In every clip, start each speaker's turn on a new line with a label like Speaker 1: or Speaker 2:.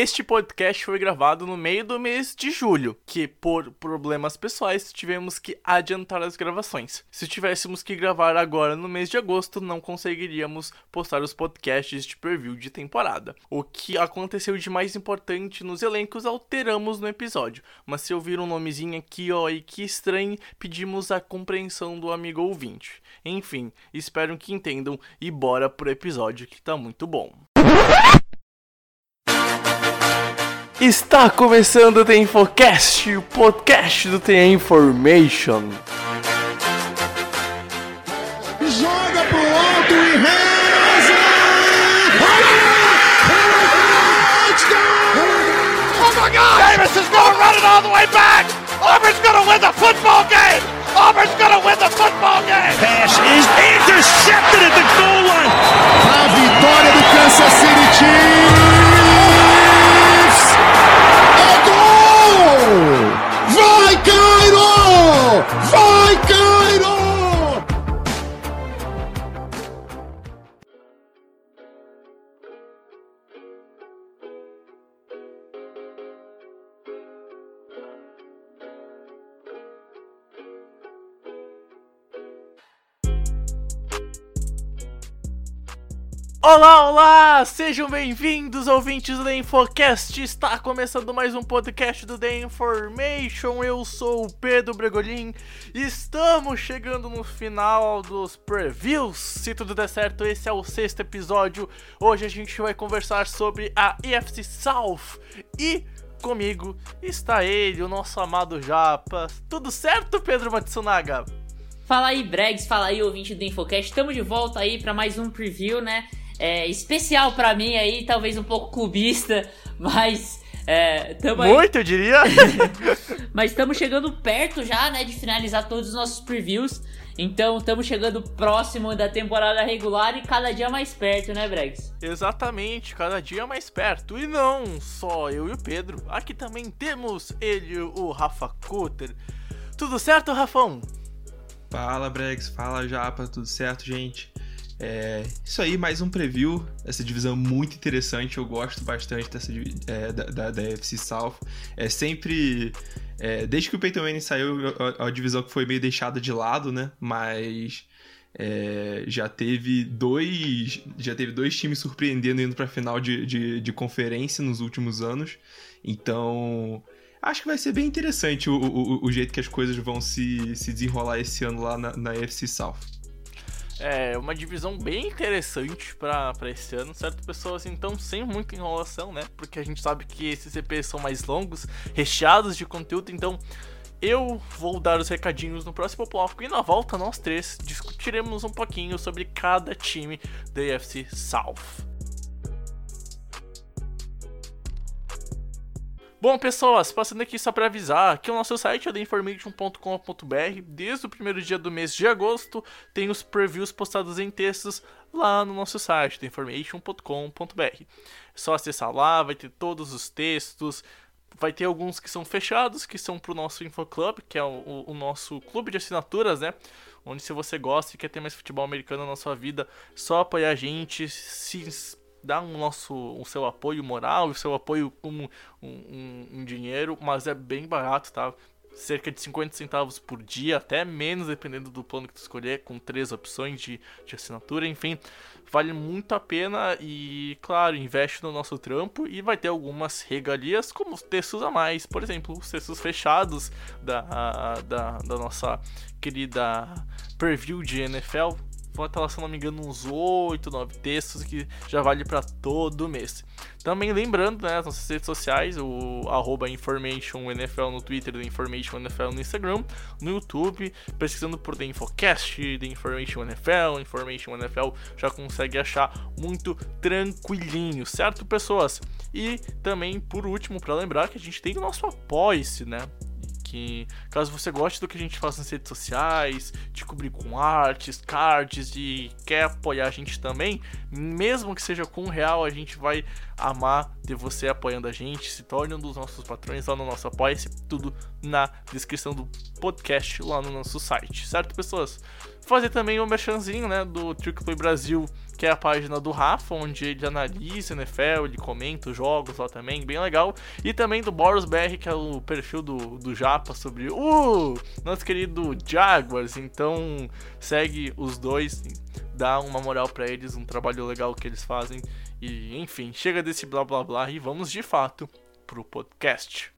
Speaker 1: Este podcast foi gravado no meio do mês de julho, que por problemas pessoais tivemos que adiantar as gravações. Se tivéssemos que gravar agora no mês de agosto, não conseguiríamos postar os podcasts de preview de temporada. O que aconteceu de mais importante nos elencos alteramos no episódio, mas se ouvir um nomezinho aqui ó e que estranho, pedimos a compreensão do amigo ouvinte. Enfim, espero que entendam e bora pro episódio que tá muito bom. Está começando o The Infocast, o podcast do The Information.
Speaker 2: Joga pro alto e reza!
Speaker 3: Oh my God! Davis is going to run it all the way back! Auburn's going to win the football game! Auburn's going to win the football game!
Speaker 4: Pass is intercepted at the goal line.
Speaker 2: A vitória do Kansas City Chiefs!
Speaker 1: Olá, olá! Sejam bem-vindos, ouvintes do Infocast! Está começando mais um podcast do The Information. Eu sou o Pedro Bregolin. Estamos chegando no final dos previews. Se tudo der certo, esse é o sexto episódio. Hoje a gente vai conversar sobre a EFC South e comigo está ele, o nosso amado Japa. Tudo certo, Pedro Matsunaga?
Speaker 5: Fala aí, Bregs, fala aí, ouvinte do Infocast. Estamos de volta aí para mais um preview, né? É, especial para mim aí, talvez um pouco clubista, mas é, tamo aí.
Speaker 1: Muito, eu diria.
Speaker 5: Mas estamos chegando perto já, né, de finalizar todos os nossos previews. Então estamos chegando próximo da temporada regular e cada dia mais perto, né, Bregs?
Speaker 1: Exatamente, cada dia mais perto. E não só eu e o Pedro. Aqui também temos ele, o Rafa Cutter. Tudo certo, Rafão?
Speaker 6: Fala Bregs, fala Japa, tudo certo, gente? É, isso aí, mais um preview, essa divisão muito interessante, eu gosto bastante dessa é, da, da, da FC South. É sempre. é, desde que o Peyton Manning saiu, é uma divisão que foi meio deixada de lado, né? Mas é, já teve dois. Já teve dois times surpreendendo indo pra final de, de, de conferência nos últimos anos. Então. Acho que vai ser bem interessante o, o, o jeito que as coisas vão se, se desenrolar esse ano lá na, na FC South.
Speaker 1: É uma divisão bem interessante pra esse ano, certo, pessoas? Então, sem muita enrolação, né? Porque a gente sabe que esses EPs são mais longos, recheados de conteúdo, então eu vou dar os recadinhos no próximo bloco e na volta nós três discutiremos um pouquinho sobre cada time da AFC South. Bom, pessoas, passando aqui só para avisar que o nosso site é theinformation.com.br. Desde o primeiro dia do mês de agosto, tem os previews postados em textos lá no nosso site, theinformation.com.br. É só acessar lá, vai ter todos os textos. Vai ter alguns que são fechados, que são pro nosso InfoClub, que é o, o- nosso clube de assinaturas, né? Onde se você gosta e quer ter mais futebol americano na sua vida, só apoiar a gente, se dar um nosso, o seu apoio moral, o seu apoio como um, um- um dinheiro, mas é bem barato, tá? Cerca de 50 centavos por dia, até menos, dependendo do plano que tu escolher, com três opções de, de assinatura, enfim, vale muito a pena e, claro, investe no nosso trampo e vai ter algumas regalias, como os textos a mais, por exemplo, os textos fechados da, da, da nossa querida preview de NFL, vão estar lá, se não me engano, uns 8, 9 textos que já vale para todo mês. Também lembrando, né, as nossas redes sociais, o arroba InformationNFL no Twitter, The Information NFL no Instagram, no YouTube, pesquisando por The Infocast, The Information NFL, Information NFL, já consegue achar muito tranquilinho, certo, pessoas? E também, por último, para lembrar que a gente tem o nosso apoia-se, né? Que caso você goste do que a gente faz nas redes sociais, de cobrir com artes, cards e quer apoiar a gente também, mesmo que seja com real, a gente vai amar ter você apoiando a gente, se torne um dos nossos patrões lá no nosso apoia-se, tudo na descrição do podcast lá no nosso site, certo pessoas? Fazer também o um merchanzinho, né, do Trick Play Brasil que é a página do Rafa, onde ele analisa NFL, ele comenta os jogos lá também, bem legal. E também do Boros BR, que é o perfil do, do Japa sobre o nosso querido Jaguars. Então segue os dois, dá uma moral para eles, um trabalho legal que eles fazem. E enfim, chega desse blá blá blá e vamos de fato pro podcast.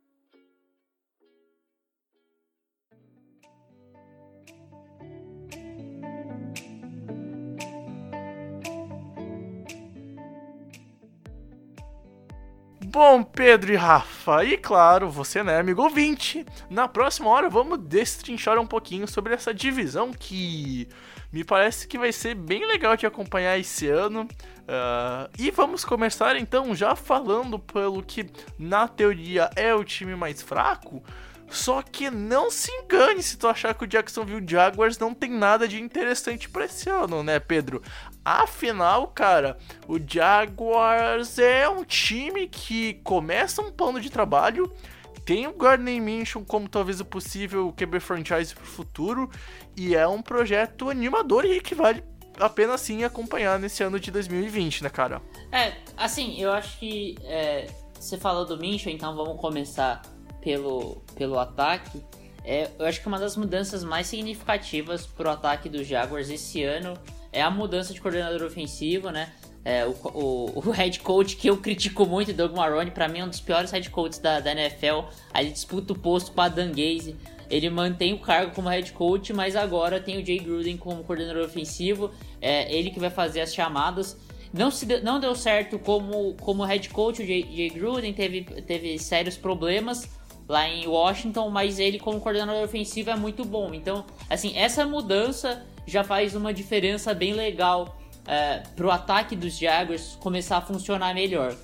Speaker 1: Bom, Pedro e Rafa, e claro, você né, amigo ouvinte, na próxima hora vamos destrinchar um pouquinho sobre essa divisão que me parece que vai ser bem legal de acompanhar esse ano. Uh, e vamos começar então já falando pelo que na teoria é o time mais fraco. Só que não se engane se tu achar que o Jacksonville Jaguars não tem nada de interessante para esse ano, né, Pedro? Afinal, cara, o Jaguars é um time que começa um plano de trabalho, tem o Gardner Minshew como talvez o possível QB franchise pro futuro, e é um projeto animador e que vale a pena sim acompanhar nesse ano de 2020, né, cara?
Speaker 5: É, assim, eu acho que é, você falou do Minshew, então vamos começar pelo, pelo ataque, é, eu acho que uma das mudanças mais significativas para o ataque dos Jaguars esse ano é a mudança de coordenador ofensivo, né? É, o, o, o, head coach que eu critico muito, Doug Marrone, para mim é um dos piores head coaches da, da NFL. Aí ele disputa o posto para Dan Gaze. Ele mantém o cargo como head coach, mas agora tem o Jay Gruden como coordenador ofensivo. É ele que vai fazer as chamadas. Não, se deu, não deu certo como, como head coach, o Jay, Jay Gruden teve, teve sérios problemas lá em Washington, mas ele como coordenador ofensivo é muito bom. Então, assim, essa mudança já faz uma diferença bem legal é, para o ataque dos Jaguars começar a funcionar melhor.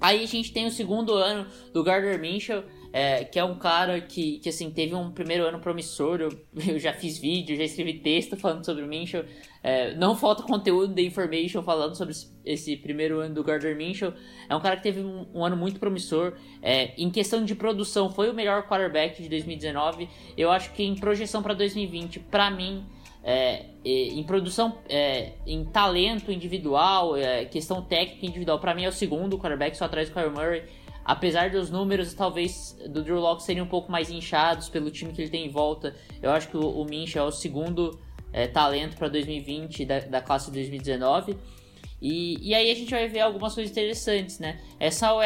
Speaker 5: Aí a gente tem o segundo ano do Gardner Minshew, é, que é um cara que, que assim, teve um primeiro ano promissor. Eu, eu já fiz vídeo, já escrevi texto falando sobre o Minshew. É, não falta conteúdo de information falando sobre esse primeiro ano do Gardner Minshew. É um cara que teve um, um ano muito promissor. É, em questão de produção, foi o melhor quarterback de 2019. Eu acho que em projeção para 2020, para mim, é, em produção, é, em talento individual, é, questão técnica individual, para mim é o segundo quarterback, só atrás do Kyle Murray. Apesar dos números, talvez, do Drew Locke serem um pouco mais inchados pelo time que ele tem em volta, eu acho que o, o Minch é o segundo é, talento para 2020 da, da classe de 2019. E, e aí a gente vai ver algumas coisas interessantes, né? Essa OL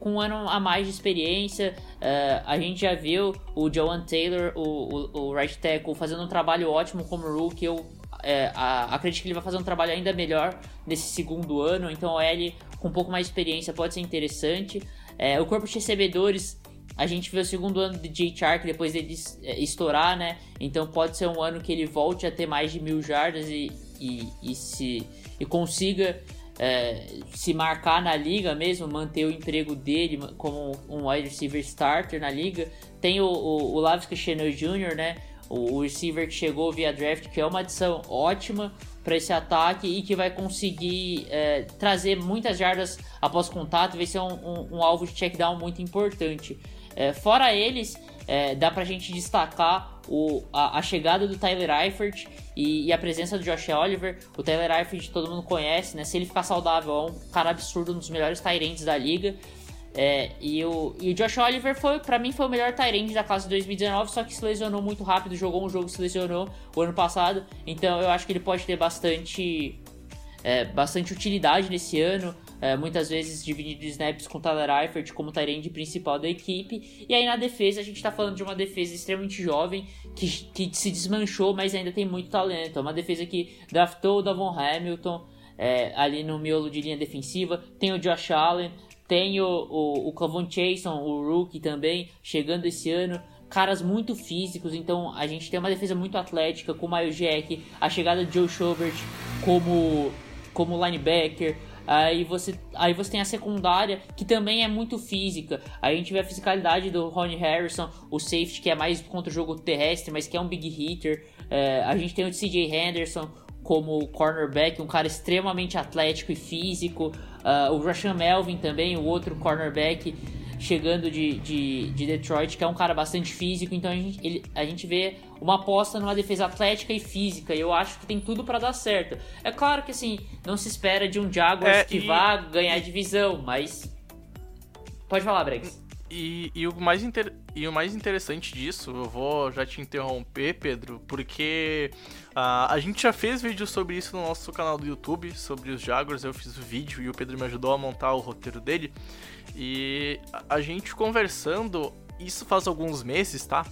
Speaker 5: com um ano a mais de experiência, uh, a gente já viu o Joan Taylor, o, o, o right tackle, fazendo um trabalho ótimo como rookie. Eu é, a, acredito que ele vai fazer um trabalho ainda melhor nesse segundo ano. Então, OL com um pouco mais de experiência pode ser interessante. É, o corpo de recebedores, a gente vê o segundo ano de Jay Chark depois dele estourar, né? Então pode ser um ano que ele volte a ter mais de mil jardas e, e, e se e consiga é, se marcar na liga mesmo, manter o emprego dele como um wide receiver starter na liga. Tem o, o, o Lavis Jr., né? O, o receiver que chegou via draft, que é uma adição ótima para esse ataque e que vai conseguir é, trazer muitas jardas após contato, vai ser um, um, um alvo de check down muito importante. É, fora eles, é, dá pra gente destacar o, a, a, chegada do Tyler Eifert e, e, a presença do Josh Oliver. O Tyler Eifert todo mundo conhece, né? Se ele ficar saudável, é um cara absurdo, um dos melhores Tyrants da liga. É, e, o, e o Josh Oliver foi, para mim, foi o melhor Tyrande da classe de 2019, só que se lesionou muito rápido, jogou um jogo se lesionou o ano passado. Então eu acho que ele pode ter bastante, é, bastante utilidade nesse ano. É, muitas vezes dividindo snaps com Tyler Eifert como Tyrande principal da equipe. E aí na defesa, a gente tá falando de uma defesa extremamente jovem, que, que se desmanchou, mas ainda tem muito talento. É uma defesa que draftou o Davon Hamilton é, ali no miolo de linha defensiva. Tem o Josh Allen, tem o, o, o Clavon Chason, o rookie também, chegando esse ano. Caras muito físicos, então a gente tem uma defesa muito atlética, com o Maio Jack, a chegada de Joe Schobert como, como linebacker. Aí você, aí você tem a secundária, que também é muito física. Aí a gente vê a fisicalidade do Ronnie Harrison, o safety, que é mais contra o jogo terrestre, mas que é um big hitter. É, a gente tem o CJ Henderson como cornerback, um cara extremamente atlético e físico. Uh, o Rashan Melvin também, o outro cornerback. chegando de, de, de Detroit, que é um cara bastante físico, então a gente, ele, a gente vê uma aposta numa defesa atlética e física, e eu acho que tem tudo para dar certo. É claro que assim, não se espera de um Jaguars
Speaker 1: É,
Speaker 5: que
Speaker 1: e-
Speaker 5: vá ganhar divisão, mas. Pode falar, Brex.
Speaker 1: E, e o mais inter- e o mais interessante disso, eu vou já te interromper, Pedro, porque ah, a gente já fez vídeo sobre isso no nosso canal do YouTube, sobre os Jaguars. Eu fiz o vídeo e o Pedro me ajudou a montar o roteiro dele. E a, a gente conversando, isso faz alguns meses, tá?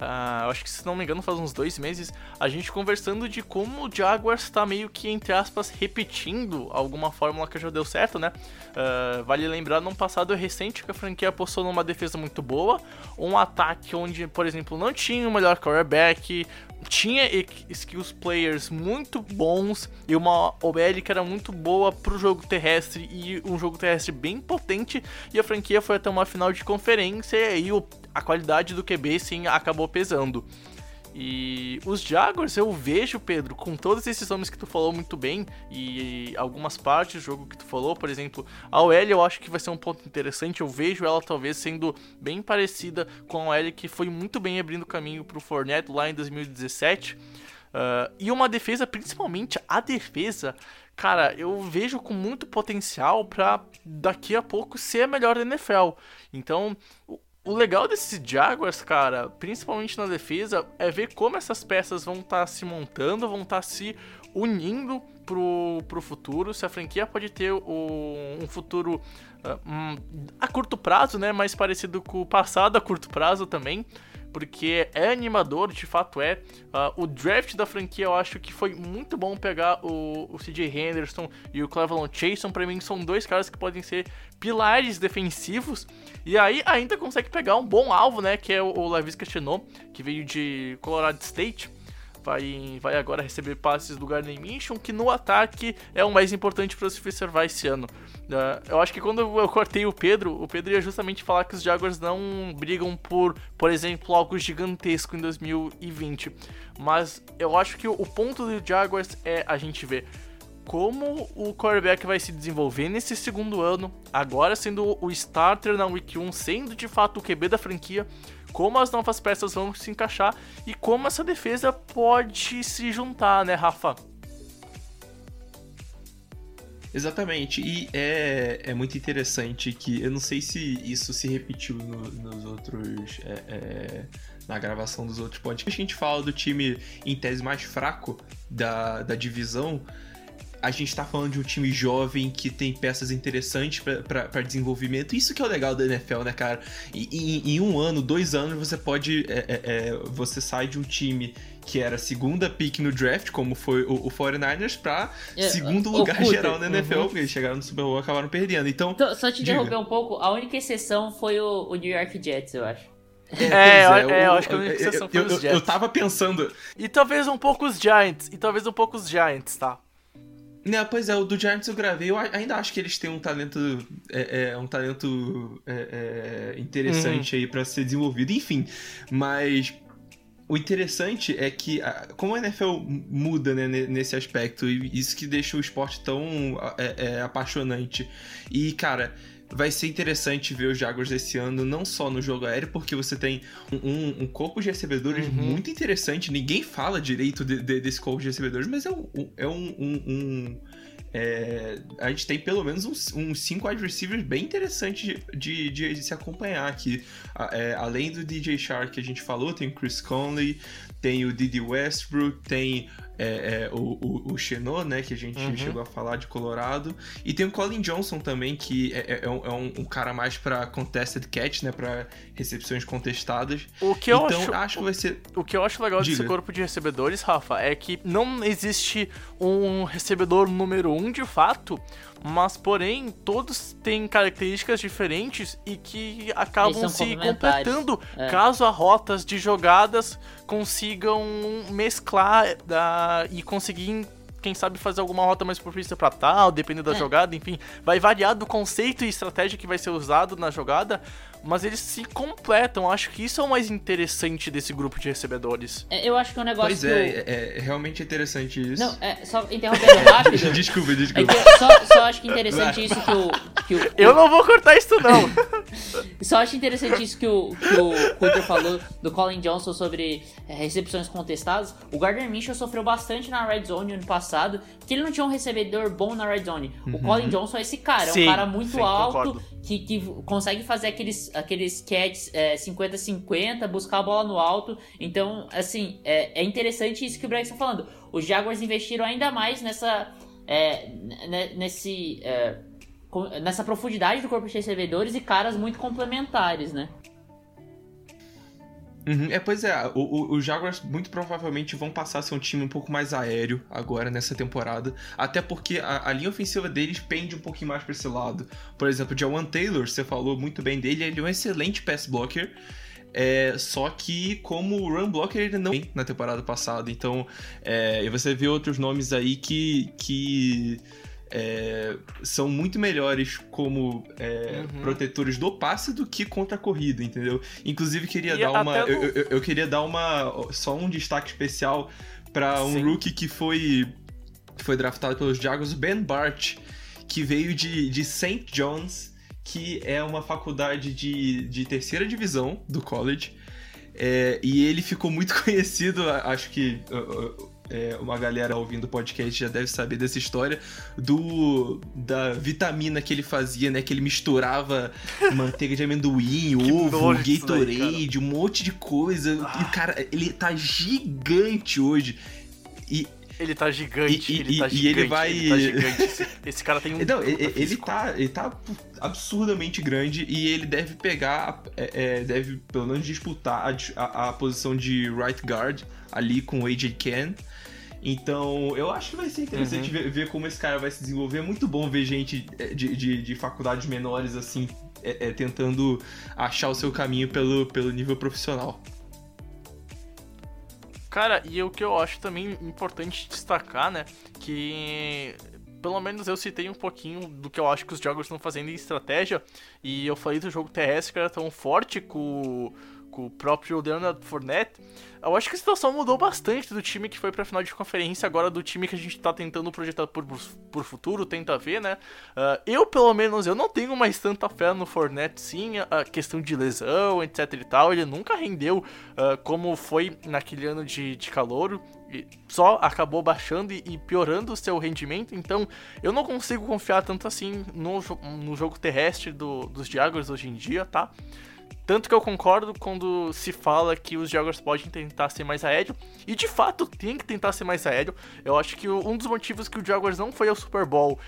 Speaker 1: Ah, eu acho que se não me engano faz uns dois meses, a gente conversando de como o Jaguars tá meio que, entre aspas, repetindo alguma fórmula que já deu certo, né? Ah, vale lembrar, num passado recente que a franquia apostou numa defesa muito boa, um ataque onde, por exemplo, não tinha o melhor quarterback, tinha skills players muito bons e uma OL que era muito boa pro jogo terrestre e um jogo terrestre bem potente e a franquia foi até uma final de conferência e aí a qualidade do QB sim acabou pesando. E os Jaguars eu vejo, Pedro, com todos esses nomes que tu falou muito bem e algumas partes do jogo que tu falou, por exemplo, a OL eu acho que vai ser um ponto interessante. Eu vejo ela talvez sendo bem parecida com a OL que foi muito bem abrindo caminho pro Fournette lá em 2017. Ah, e uma defesa, principalmente a defesa, cara, eu vejo com muito potencial pra daqui a pouco ser a melhor da NFL. Então, o- legal desses Jaguars, cara, principalmente na defesa, é ver como essas peças vão estar se montando, vão estar se unindo pro, pro futuro. Se a franquia pode ter o- um futuro ah, hum, a curto prazo, né? Mais parecido com o passado a curto prazo também. Porque é animador, de fato é. Ah, o draft da franquia eu acho que foi muito bom pegar o, o CJ Henderson e o Cleveland Chason. Pra mim são dois caras que podem ser pilares defensivos. E aí ainda consegue pegar um bom alvo, né? Que é o, o Lavisca que veio de Colorado State. Vai, vai agora receber passes do Gardner Minshew, que no ataque é o mais importante para se observar esse ano. Ah, eu acho que quando eu cortei o Pedro, o Pedro ia justamente falar que os Jaguars não brigam por, por exemplo, algo gigantesco em 2020. Mas eu acho que o, o ponto do Jaguars é a gente ver como o quarterback vai se desenvolver nesse segundo ano, agora sendo o starter na Week 1, sendo de fato o QB da franquia, como as novas peças vão se encaixar e como essa defesa pode se juntar, né, Rafa?
Speaker 6: Exatamente, e é, é muito interessante que eu não sei se isso se repetiu no- nos outros. é, é, na gravação dos outros podcasts. A gente fala do time em tese mais fraco da, da divisão. A gente tá falando de um time jovem que tem peças interessantes pra desenvolvimento. Isso que é o legal da NFL, né, cara? E, e- em um ano, dois anos, você pode. é, é, é, você sai de um time que era segunda pick no draft, como foi o, o 49ers, pra
Speaker 5: É,
Speaker 6: segundo
Speaker 5: o
Speaker 6: lugar geral na NFL,
Speaker 5: Uhum.
Speaker 6: porque eles chegaram no Super Bowl e acabaram perdendo. Então,
Speaker 5: Então, só te interromper um pouco, a única exceção foi o, o New York Jets, eu acho.
Speaker 1: É,
Speaker 6: pois
Speaker 1: eu- é, eu acho que a única exceção foi
Speaker 6: eu,
Speaker 1: os
Speaker 6: eu,
Speaker 1: Jets.
Speaker 6: eu tava pensando.
Speaker 1: E talvez um pouco os Giants, e talvez um pouco os Giants, tá?
Speaker 6: Né, pois é, o do Giants eu gravei, eu ainda acho que eles têm um talento. É, é, um talento é, é, interessante aí pra ser desenvolvido, enfim. Mas. O interessante é que, como a NFL muda né, ne- nesse aspecto, e isso que deixa o esporte tão é, é, apaixonante. E, cara, vai ser interessante ver os Jaguars esse ano, não só no jogo aéreo, porque você tem um, um- um corpo de recebedores
Speaker 1: Uhum.
Speaker 6: muito interessante. Ninguém fala direito de- de- desse corpo de recebedores, mas é um. é um, um- é, a gente tem pelo menos uns, uns cinco wide receivers bem interessantes de, de, de- se acompanhar aqui. É, além do DJ Shark que a gente falou, tem o Chris Conley, tem o Didi Westbrook, tem é, é, o, o, o Chenot, né, que a gente
Speaker 1: Uhum.
Speaker 6: chegou a falar de Colorado, e tem o Colin Johnson também, que é, é- é um, é um- um cara mais pra contested catch, né, pra recepções contestadas.
Speaker 1: O que eu
Speaker 6: então,
Speaker 1: acho,
Speaker 6: acho que vai ser...
Speaker 1: o que eu acho legal desse
Speaker 6: Diga.
Speaker 1: corpo de recebedores, Rafa, é que não existe um recebedor número um de fato, mas porém todos têm características diferentes e que acabam se completando
Speaker 5: É.
Speaker 1: caso a rotas de jogadas consigam mesclar ah, e conseguir quem sabe fazer alguma rota mais propícia pra tal, dependendo da
Speaker 5: É.
Speaker 1: jogada, enfim, vai variar do conceito e estratégia que vai ser usado na jogada, mas eles se completam. Acho que isso é o mais interessante desse grupo de recebedores.
Speaker 5: É, Eu acho que é um negócio
Speaker 6: Pois
Speaker 5: que
Speaker 6: é,
Speaker 5: o-
Speaker 6: é, é realmente interessante isso.
Speaker 5: Não, é, só interrompendo rápido.
Speaker 6: desculpa,
Speaker 5: É
Speaker 6: desculpa.
Speaker 5: que eu só, só acho que interessante isso que o, que o,
Speaker 1: Eu não vou cortar isso não.
Speaker 5: Só acho interessante isso que o, que o Cutter falou do Colin Johnson sobre é, recepções contestadas. O Gardner Minshew sofreu bastante na Red Zone ano passado, que ele não tinha um recebedor bom na Red Zone. O
Speaker 6: Uhum.
Speaker 5: Colin Johnson é esse cara, é
Speaker 1: Sim,
Speaker 5: um cara muito
Speaker 1: sim,
Speaker 5: alto,
Speaker 1: concordo.
Speaker 5: que, que consegue fazer aqueles, aqueles catches é, 50-50, buscar a bola no alto. Então, assim, é, é interessante isso que o Brex está falando. Os Jaguars investiram ainda mais nessa. é, ne- nesse. é, nessa profundidade do corpo de recebedores e caras muito complementares, né?
Speaker 6: Uhum, É, pois é, os Jaguars muito provavelmente vão passar a ser um time um pouco mais aéreo agora nessa temporada, até porque a, a linha ofensiva deles pende um pouquinho mais pra esse lado. Por exemplo, o Jawan Taylor, você falou muito bem dele, ele é um excelente pass blocker, é, só que como run blocker ele não tem na temporada passada, então é, você vê outros nomes aí que, que é, são muito melhores como é,
Speaker 1: Uhum.
Speaker 6: protetores do passe do que contra a corrida, entendeu? Inclusive queria
Speaker 1: E
Speaker 6: dar uma,
Speaker 1: até
Speaker 6: eu,
Speaker 1: no-
Speaker 6: eu- eu queria dar uma só um destaque especial para um
Speaker 1: Sim.
Speaker 6: rookie que foi que foi draftado pelos Jaguars, o Ben Bart, que veio de, de St. John's, que é uma faculdade de, de terceira divisão do college. É, e ele ficou muito conhecido, acho que uh, uh, é, uma galera ouvindo o podcast já deve saber dessa história, do da vitamina que ele fazia, né? Que ele misturava manteiga de amendoim, ovo,
Speaker 1: isso daí,
Speaker 6: Gatorade, um monte de coisa. E o cara, ele tá gigante hoje. E
Speaker 1: Ele tá gigante,
Speaker 6: E- e-
Speaker 1: ele tá
Speaker 6: e- e
Speaker 1: gigante,
Speaker 6: ele vai-
Speaker 1: tá gigante. Esse, esse cara tem um.
Speaker 6: Não, ele, ele tá, ele tá absurdamente grande e ele deve pegar, é, é, deve pelo menos disputar a, a- a posição de right guard ali com o AJ Ken. Então, eu acho que vai ser interessante
Speaker 1: Uhum.
Speaker 6: ver, ver como esse cara vai se desenvolver. É muito bom ver gente é, de, de, de faculdades menores, assim, é, é, tentando achar o seu caminho pelo, pelo nível profissional.
Speaker 1: Cara, e o que eu acho também importante destacar, né? Que pelo menos eu citei um pouquinho do que eu acho que os Jaguars estão fazendo em estratégia. E eu falei do jogo terrestre que era tão forte com, o próprio Leonard Fournette. Eu acho que a situação mudou bastante do time que foi pra final de conferência, agora do time que a gente tá tentando projetar por, por futuro, tenta ver, né? Ah, eu, pelo menos, eu não tenho mais tanta fé no Fournette, sim, a- questão de lesão, etc e tal. Ele nunca rendeu ah, como foi naquele ano de, de calouro. Só acabou baixando e, e piorando o seu rendimento. Então, eu não consigo confiar tanto assim no, no jogo terrestre do- dos Jaguars hoje em dia, tá? Tanto que eu concordo quando se fala que os Jaguars podem tentar ser mais aéreo. E de fato tem que tentar ser mais aéreo. Eu acho que um dos motivos que o Jaguars não foi ao Super Bowl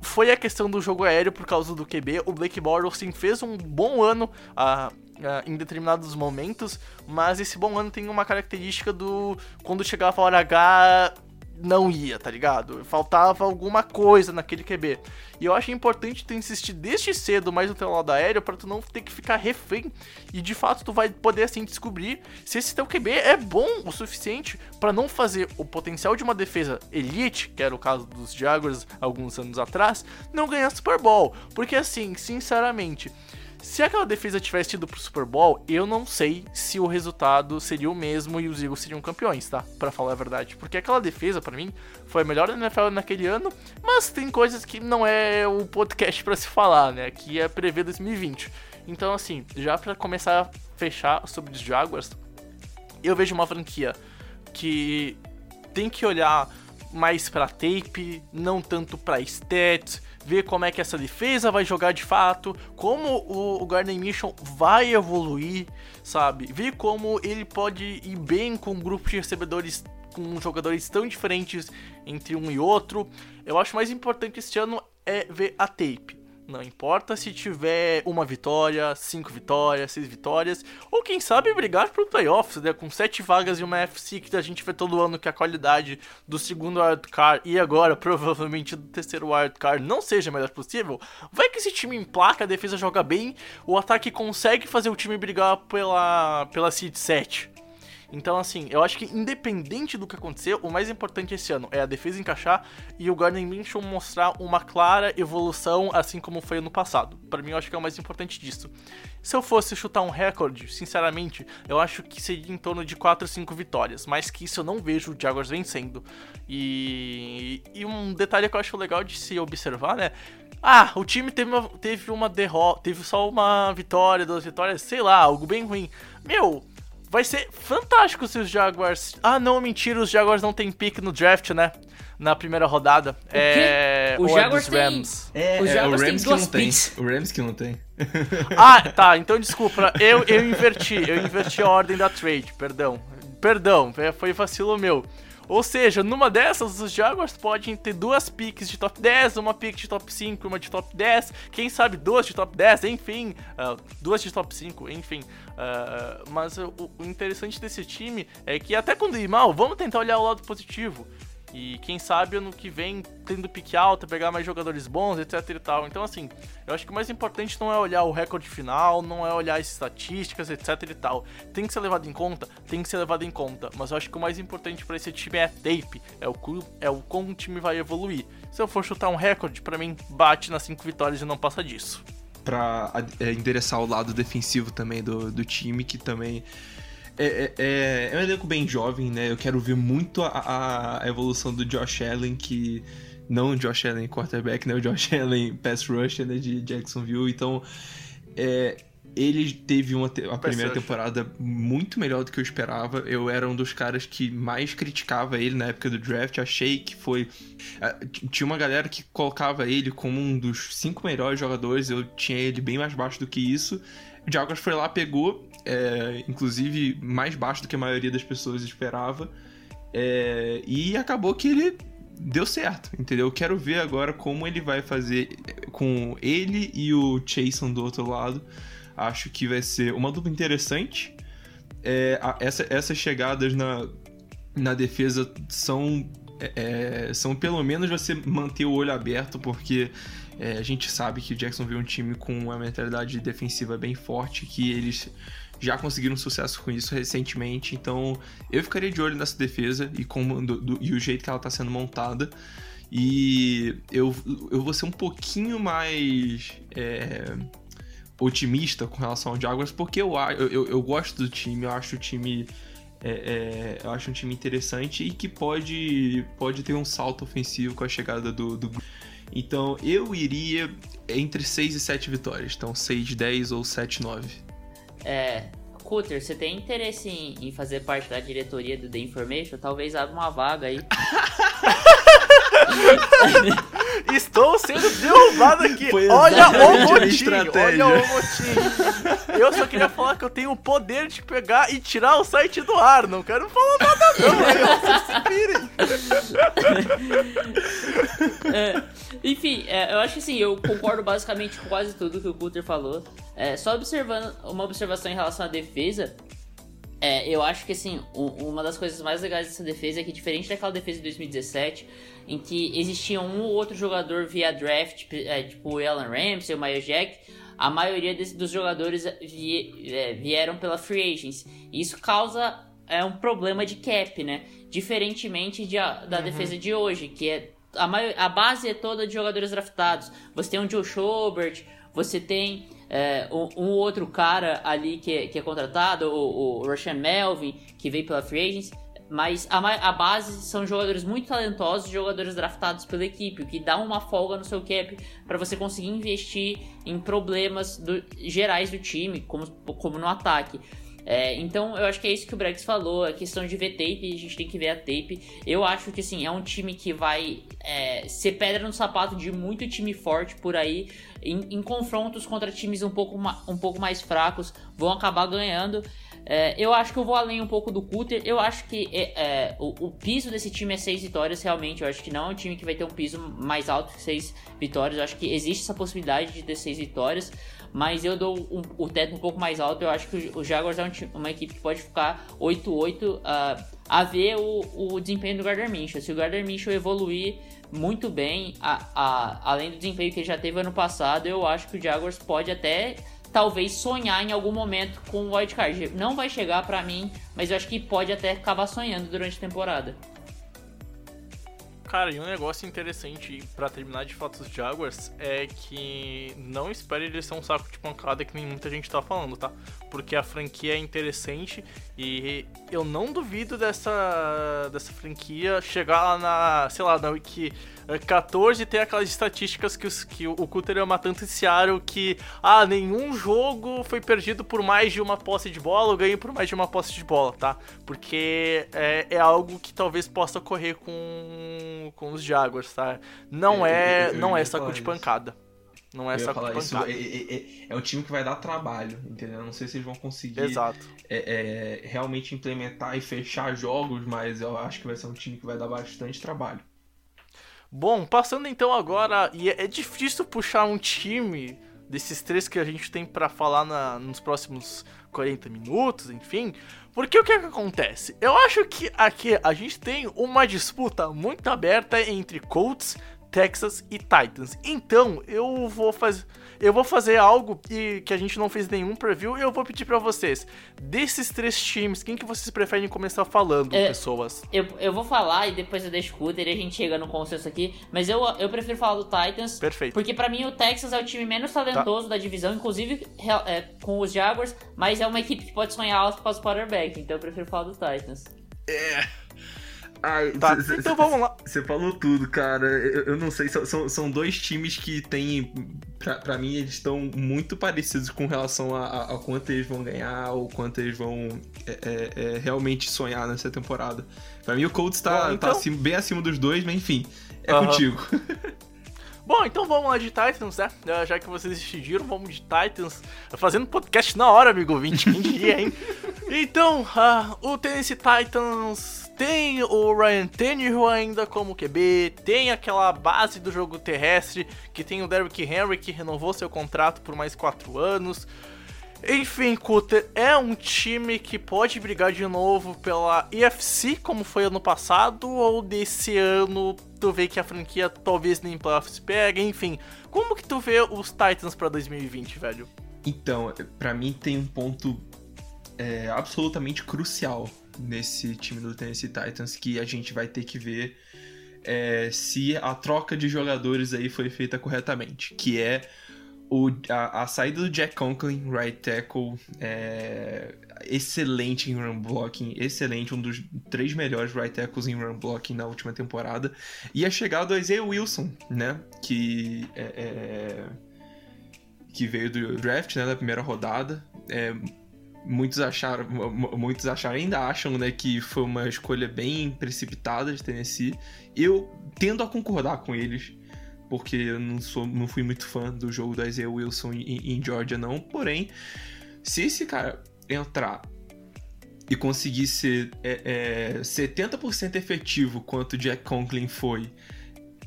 Speaker 1: foi a questão do jogo aéreo por causa do QB. O Blake Bortles sim fez um bom ano ah, ah, em determinados momentos, mas esse bom ano tem uma característica do quando chegava a hora H não ia, tá ligado? Faltava alguma coisa naquele QB. E eu acho importante tu insistir desde cedo mais no teu lado aéreo pra tu não ter que ficar refém. E de fato tu vai poder assim descobrir se esse teu QB é bom o suficiente pra não fazer o potencial de uma defesa elite, que era o caso dos Jaguars alguns anos atrás, não ganhar Super Bowl. Porque assim, sinceramente, se aquela defesa tivesse ido pro Super Bowl, eu não sei se o resultado seria o mesmo e os Eagles seriam campeões, tá? Pra falar a verdade. Porque aquela defesa, pra mim, foi a melhor da NFL naquele ano, mas tem coisas que não é o podcast pra se falar, né? Que é prever 2020. Então, assim, já pra começar a fechar sobre os Jaguars, eu vejo uma franquia que tem que olhar mais pra tape, não tanto pra stats, ver como é que essa defesa vai jogar de fato, como o, o Gardner Mission vai evoluir, sabe? Ver como ele pode ir bem com um grupo de recebedores com jogadores tão diferentes entre um e outro. Eu acho mais importante este ano é ver a tape. Não importa se tiver uma vitória, cinco vitórias, seis vitórias, ou quem sabe brigar pro playoffs, né? Com sete vagas e uma FC que a gente vê todo ano que a qualidade do segundo wildcard e agora provavelmente do terceiro wildcard não seja a melhor possível. Vai que esse time emplaca, a defesa joga bem, o ataque consegue fazer o time brigar pela, pela seed 7. Então, assim, eu acho que independente do que acontecer, o mais importante esse ano é a defesa encaixar e o Gardner Minshew mostrar uma clara evolução, assim como foi ano passado. Pra mim, eu acho que é o mais importante disso. Se eu fosse chutar um recorde, sinceramente, eu acho que seria em torno de 4 ou 5 vitórias, mas que isso eu não vejo o Jaguars vencendo. E, e um detalhe que eu acho legal de se observar, né? Ah, o time teve uma, teve uma derrota, teve só uma vitória, duas vitórias, sei lá, algo bem ruim. Meu, vai ser fantástico se os Jaguars. Ah, não, mentira, os Jaguars não tem pick no draft, né? Na primeira rodada.
Speaker 5: O
Speaker 1: é.
Speaker 5: quê? O
Speaker 1: ou é
Speaker 5: Jaguars
Speaker 1: dos
Speaker 5: tem-
Speaker 1: Rams.
Speaker 6: É,
Speaker 5: Os
Speaker 6: é, o
Speaker 5: Jaguars têm
Speaker 6: Rams que
Speaker 5: duas
Speaker 6: não tem.
Speaker 5: picks.
Speaker 6: O Rams que não tem.
Speaker 1: Ah, tá, então desculpa, eu, eu inverti, eu inverti a ordem da trade, perdão. Perdão, é, foi vacilo meu. Ou seja, numa dessas, os Jaguars podem ter duas picks de top 10, uma pick de top 5 uma de top 10, quem sabe duas de top 10, enfim, ah, duas de top 5, enfim. Ah, mas o, o interessante desse time é que até quando ir mal, vamos tentar olhar o lado positivo. E quem sabe ano que vem, tendo pique alta, pegar mais jogadores bons, etc e tal. Então, assim, eu acho que o mais importante não é olhar o recorde final, não é olhar as estatísticas, etc e tal. Tem que ser levado em conta? Tem que ser levado em conta. Mas eu acho que o mais importante pra esse time é a tape, é o, é o como o time vai evoluir. Se eu for chutar um recorde, pra mim, bate nas 5 vitórias e não passa disso.
Speaker 6: pra é, endereçar o lado defensivo também do, do time, que também é, é, é- é um elenco bem jovem, né? Eu quero ver muito a, a- evolução do Josh Allen, que não o Josh Allen quarterback, né? O Josh Allen pass rusher né? de Jacksonville. Então, é, ele teve uma te- a primeira temporada muito melhor do que eu esperava. Eu era um dos caras que mais criticava ele na época do draft. Achei que foi Tinha uma galera que colocava ele como um dos cinco melhores jogadores, eu tinha ele bem mais baixo do que isso. O Jaguars foi lá, pegou, é, inclusive mais baixo do que a maioria das pessoas esperava, é, e acabou que ele deu certo, entendeu? Eu quero ver agora como ele vai fazer com ele e o Chason do outro lado. Acho que vai ser uma dupla interessante. É, essa- essas chegadas na, na defesa são é, é, são pelo menos você manter o olho aberto, porque é, a gente sabe que o Jacksonville é um time com uma mentalidade defensiva bem forte, que eles já conseguiram sucesso com isso recentemente, então eu ficaria de olho nessa defesa e, como, do- do- e o jeito que ela está sendo montada. E eu, eu vou ser um pouquinho mais é, otimista com relação ao Jaguars, porque eu, eu, eu gosto do time, eu acho o time é, é, eu acho um time interessante e que pode, pode ter um salto ofensivo com a chegada do, do... Então eu iria entre 6 e 7 vitórias. Então 6, 10 ou 7, 9.
Speaker 5: É, Cutter, você tem interesse em, em fazer parte da diretoria do The Information? Talvez abra uma vaga aí.
Speaker 1: Estou sendo derrubado aqui. Olha o motinho, olha o motinho. Eu só queria falar que eu tenho o poder de pegar e tirar o site do ar. Não quero falar nada não. aí Vocês se virem.
Speaker 5: É, enfim, é, eu acho que assim, eu concordo basicamente com quase tudo que o Cutter falou. É, só observando uma observação em relação à defesa. É, eu acho que assim, uma das coisas mais legais dessa defesa é que diferente daquela defesa de 2017, em que existia um ou outro jogador via draft, é, tipo o Alan Ramsey, o Miles Jack, a maioria desse- dos jogadores vie- é, vieram pela free agents. E isso causa é, um problema de cap, né? Diferentemente de a- da defesa de hoje, que é a, maio- a base é toda de jogadores draftados. Você tem um Joe Schobert, você tem é, um, outro cara ali que é, que é contratado, o, o Melvin, que veio pela Free Agents. Mas a, a base são jogadores muito talentosos, jogadores draftados pela equipe, o que dá uma folga no seu cap para você conseguir investir em problemas do- gerais do time, como, como no ataque. É, então eu acho que é isso que o Brex falou, a questão de ver tape, a gente tem que ver a tape. Eu acho que assim, é um time que vai é, ser pedra no sapato de muito time forte por aí. Em, em confrontos contra times um pouco, um pouco mais fracos, vão acabar ganhando. É, eu acho que eu vou além um pouco do Cutter. Eu acho que é, é, o, o piso desse time é seis vitórias, realmente. Eu acho que não é um time que vai ter um piso mais alto que seis vitórias. Eu acho que existe essa possibilidade de ter seis vitórias. Mas eu dou um- o teto um pouco mais alto. Eu acho que o, o Jaguars é um uma equipe que pode ficar 8-8 ah, a ver o, o desempenho do Gardner Minshew. Se o Gardner Minshew evoluir muito bem, a- a- além do desempenho que ele já teve ano passado, eu acho que o Jaguars pode até talvez sonhar em algum momento com o wildcard. Não vai chegar pra mim, mas eu acho que pode até acabar sonhando durante a temporada.
Speaker 1: Cara, e um negócio interessante pra terminar de fato os Jaguars é que não espere eles ser um saco de pancada que nem muita gente tá falando, tá? Porque a franquia é interessante e eu não duvido dessa, dessa franquia chegar lá na, sei lá, na week 14 tem aquelas estatísticas que, os, que o Cutter ama tanto em Seattle que, ah, nenhum jogo foi perdido por mais de uma posse de bola ou ganho por mais de uma posse de bola, tá? Porque é, é algo que talvez possa ocorrer com, com os Jaguars, tá? Não é, não é saco de pancada. Não é saco de
Speaker 6: falar isso, é, é- é- é um time que vai dar trabalho, entendeu? Eu Não sei se eles vão conseguir
Speaker 1: Exato.
Speaker 6: é, é, realmente implementar e fechar jogos, mas eu acho que vai ser um time que vai dar bastante trabalho.
Speaker 1: Bom, passando então agora, e é é difícil puxar um time desses três que a gente tem pra falar na- nos próximos 40 minutos, enfim, porque o que, é que acontece? Eu acho que aqui a gente tem uma disputa muito aberta entre Colts, Texas e Titans. Então, eu vou fazer eu vou fazer algo que, que a gente não fez nenhum preview e eu vou pedir pra vocês. Desses três times, quem que vocês preferem começar falando,
Speaker 5: É,
Speaker 1: pessoas?
Speaker 5: Eu, eu vou falar e depois eu deixo o e a gente chega no consenso aqui. Mas eu, eu prefiro falar do Titans.
Speaker 1: Perfeito.
Speaker 5: Porque pra mim o Texas é o time menos talentoso da divisão, inclusive é, com os Jaguars, mas é uma equipe que pode sonhar alto após o quarterback, então eu prefiro falar do Titans.
Speaker 6: Ai,
Speaker 1: Tá, então vamos lá.
Speaker 6: Você falou tudo, cara. Eu, eu não sei, são- são, dois times que têm. Pra, pra mim, eles estão muito parecidos com relação a, a- a quanto eles vão ganhar ou quanto eles vão é, é, é, realmente sonhar nessa temporada. Pra mim, o Colts tá,
Speaker 1: Bom, então-
Speaker 6: tá acima- bem acima dos dois, mas enfim, é contigo.
Speaker 1: Bom, então vamos lá de Titans, né? Já- que vocês decidiram, vamos de Titans. Fazendo podcast na hora, amigo 20, quem diria, hein? Então, ah, o Tennessee Titans tem o Ryan Tannehill ainda como QB, tem aquela base do jogo terrestre, que tem o Derrick Henry, que renovou seu contrato por mais 4 anos. Enfim, Cutter, é um time que pode brigar de novo pela EFC, como foi ano passado, ou desse ano tu vê que a franquia talvez nem playoffs pega, enfim. Como que tu vê os Titans pra 2020, velho?
Speaker 6: Então, pra mim tem um ponto é, absolutamente crucial nesse time do Tennessee Titans que a gente vai ter que ver é, se a troca de jogadores aí foi feita corretamente, que é o, a, a saída do Jack Conklin, right tackle, é, excelente em run blocking, excelente, um dos três melhores right tackles em run blocking na última temporada, e a chegada do Isaiah Wilson, né, que é, é, que veio do draft, né, da primeira rodada. É, muitos acharam, mu- muitos acharam, ainda acham, né, que foi uma escolha bem precipitada de Tennessee. Eu tendo a concordar com eles, porque eu não sou, não fui muito fã do jogo da Isaiah Wilson em, em Georgia não. Porém, se esse cara entrar e conseguir ser é, é, 70% efetivo quanto Jack Conklin foi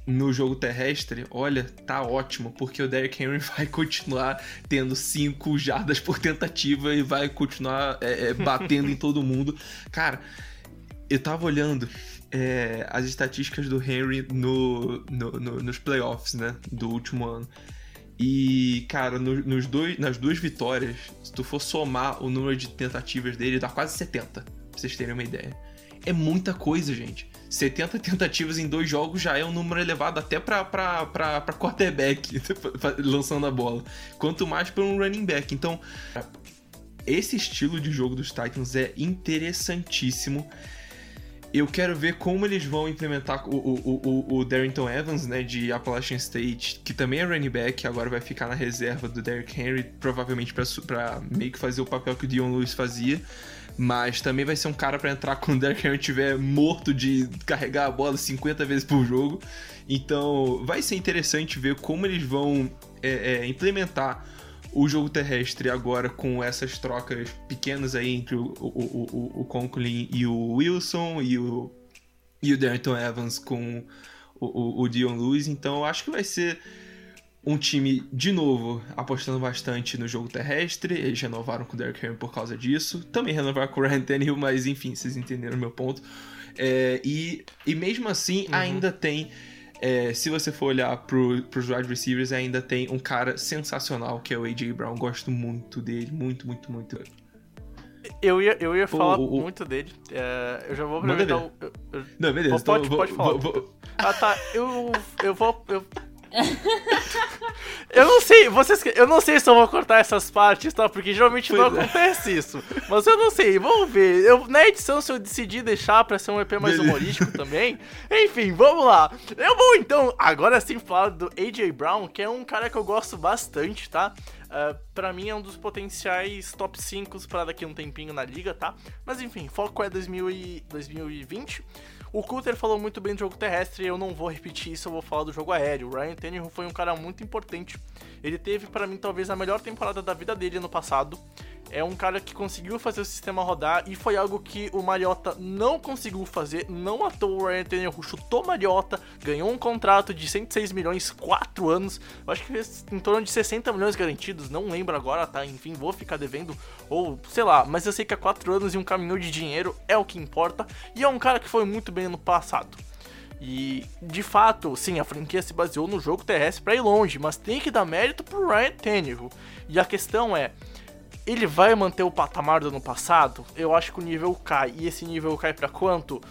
Speaker 6: no jogo terrestre, olha, tá ótimo, porque o Derrick Henry vai continuar tendo 5 jardas por tentativa e vai continuar é, é, batendo em todo mundo. Cara, eu tava olhando é, as estatísticas do Henry no, no- no- nos playoffs, né, do último ano. E, cara, no- nos dois, nas duas vitórias, se tu for somar o número de tentativas dele, dá quase 70, pra vocês terem uma ideia. É muita coisa, gente. 70 tentativas em dois jogos já é um número elevado até pra quarterback lançando a bola. Quanto mais pra um running back. Então, esse estilo de jogo dos Titans é interessantíssimo. Eu quero ver como eles vão implementar o, o, o, o Darrington Evans, né, de Appalachian State, que também é running back, agora vai ficar na reserva do Derrick Henry, provavelmente pra meio que fazer o papel que o Dion Lewis fazia. Mas também vai ser um cara pra entrar quando o Derrick Henry estiver morto de carregar a bola 50 vezes por jogo. Então vai ser interessante ver como eles vão é, é, implementar o jogo terrestre agora com essas trocas pequenas aí entre o, o, o, o- o Conklin e o Wilson e o, e o Darrington Evans com o, o, o Dion Lewis. Então eu acho que vai ser um time, de novo, apostando bastante no jogo terrestre. Eles renovaram com o Derrick Henry por causa disso. Também renovaram com o Ryan Tannehill, mas enfim, vocês entenderam o meu ponto. É, e, e mesmo assim, ainda tem... é, se você for olhar pro, pros wide receivers, ainda tem um cara sensacional, que é o A.J. Brown. Gosto muito dele, muito, muito, muito.
Speaker 1: Eu ia, eu ia falar
Speaker 6: o- o-
Speaker 1: muito dele. É, eu já vou aproveitar o. eu- eu-
Speaker 6: Não, beleza.
Speaker 1: Pode-
Speaker 6: então,
Speaker 1: pode
Speaker 6: vou-
Speaker 1: falar.
Speaker 6: vou- vou-
Speaker 1: ah, tá. Eu, eu vou. Eu, eu não sei, vocês, eu não sei se eu vou cortar essas partes, tá? Porque geralmente pois não é. acontece isso. Mas eu não sei, vamos ver. Eu, na edição, se eu decidir deixar pra ser um EP mais humorístico também. Enfim, vamos lá. Eu vou então, agora sim, falar do AJ Brown, que é um cara que eu gosto bastante, tá? Uh, pra mim é um dos potenciais top 5 para daqui a um tempinho na liga, tá? Mas enfim, foco é 2000 e 2020. O Coulter falou muito bem do jogo terrestre, eu não vou repetir isso, eu vou falar do jogo aéreo. O Ryan Tannehill foi um cara muito importante. Ele teve para mim talvez a melhor temporada da vida dele no passado. É um cara que conseguiu fazer o sistema rodar e foi algo que o Mariota não conseguiu fazer. Não à toa o Ryan Tannehill chutou Mariota, ganhou um contrato de 106 milhões, 4 anos. Eu acho que fez em torno de 60 milhões garantidos, não lembro agora, tá? Enfim, vou ficar devendo, ou sei lá, mas eu sei que há 4 anos e um caminhão de dinheiro é o que importa. E é um cara que foi muito bem no passado. E de fato, sim, a franquia se baseou no jogo terrestre para ir longe, mas tem que dar mérito pro Ryan Tannehill. E a questão é, ele vai manter o patamar do ano passado? Eu acho que o nível cai. E esse nível cai para quanto?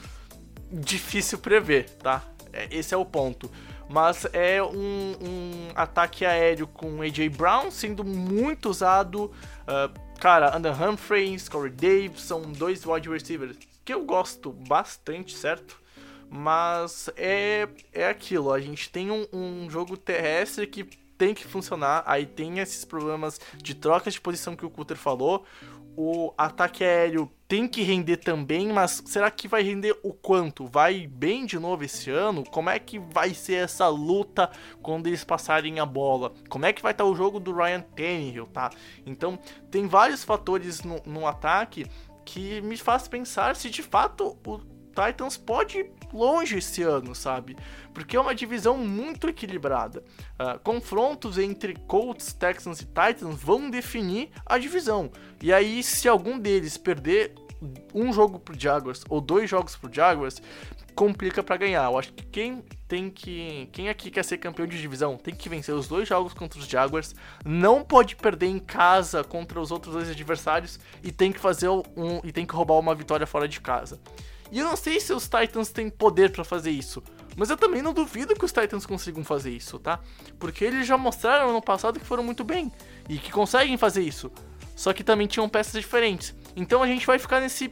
Speaker 1: Difícil prever, tá? É, esse é o ponto. Mas é um, um ataque aéreo com AJ Brown sendo muito usado. Uh, cara, Andrew Humphreys, Corey Davis são dois wide receivers que eu gosto bastante, certo? Mas é, é aquilo, a gente tem um, um jogo terrestre que tem que funcionar. Aí tem esses problemas de trocas de posição que o Cutter falou. O ataque aéreo tem que render também, mas será que vai render o quanto? Vai bem de novo esse ano? Como é que vai ser essa luta quando eles passarem a bola? Como é que vai estar o jogo do Ryan Tannehill, tá? Então, tem vários fatores no, no ataque que me faz pensar se de fato o Titans pode ir longe esse ano, sabe? Porque é uma divisão muito equilibrada. Uh, confrontos entre Colts, Texans e Titans vão definir a divisão. E aí, se algum deles perder um jogo pro Jaguars ou dois jogos pro Jaguars, complica para ganhar. Eu acho que quem tem que. Quem aqui quer ser campeão de divisão tem que vencer os dois jogos contra os Jaguars. Não pode perder em casa contra os outros dois adversários e tem que fazer um. e tem que roubar uma vitória fora de casa. E eu não sei se os Titans têm poder para fazer isso. Mas eu também não duvido que os Titans consigam fazer isso, tá? Porque eles já mostraram no passado que foram muito bem e que conseguem fazer isso. Só que também tinham peças diferentes. Então a gente vai ficar nesse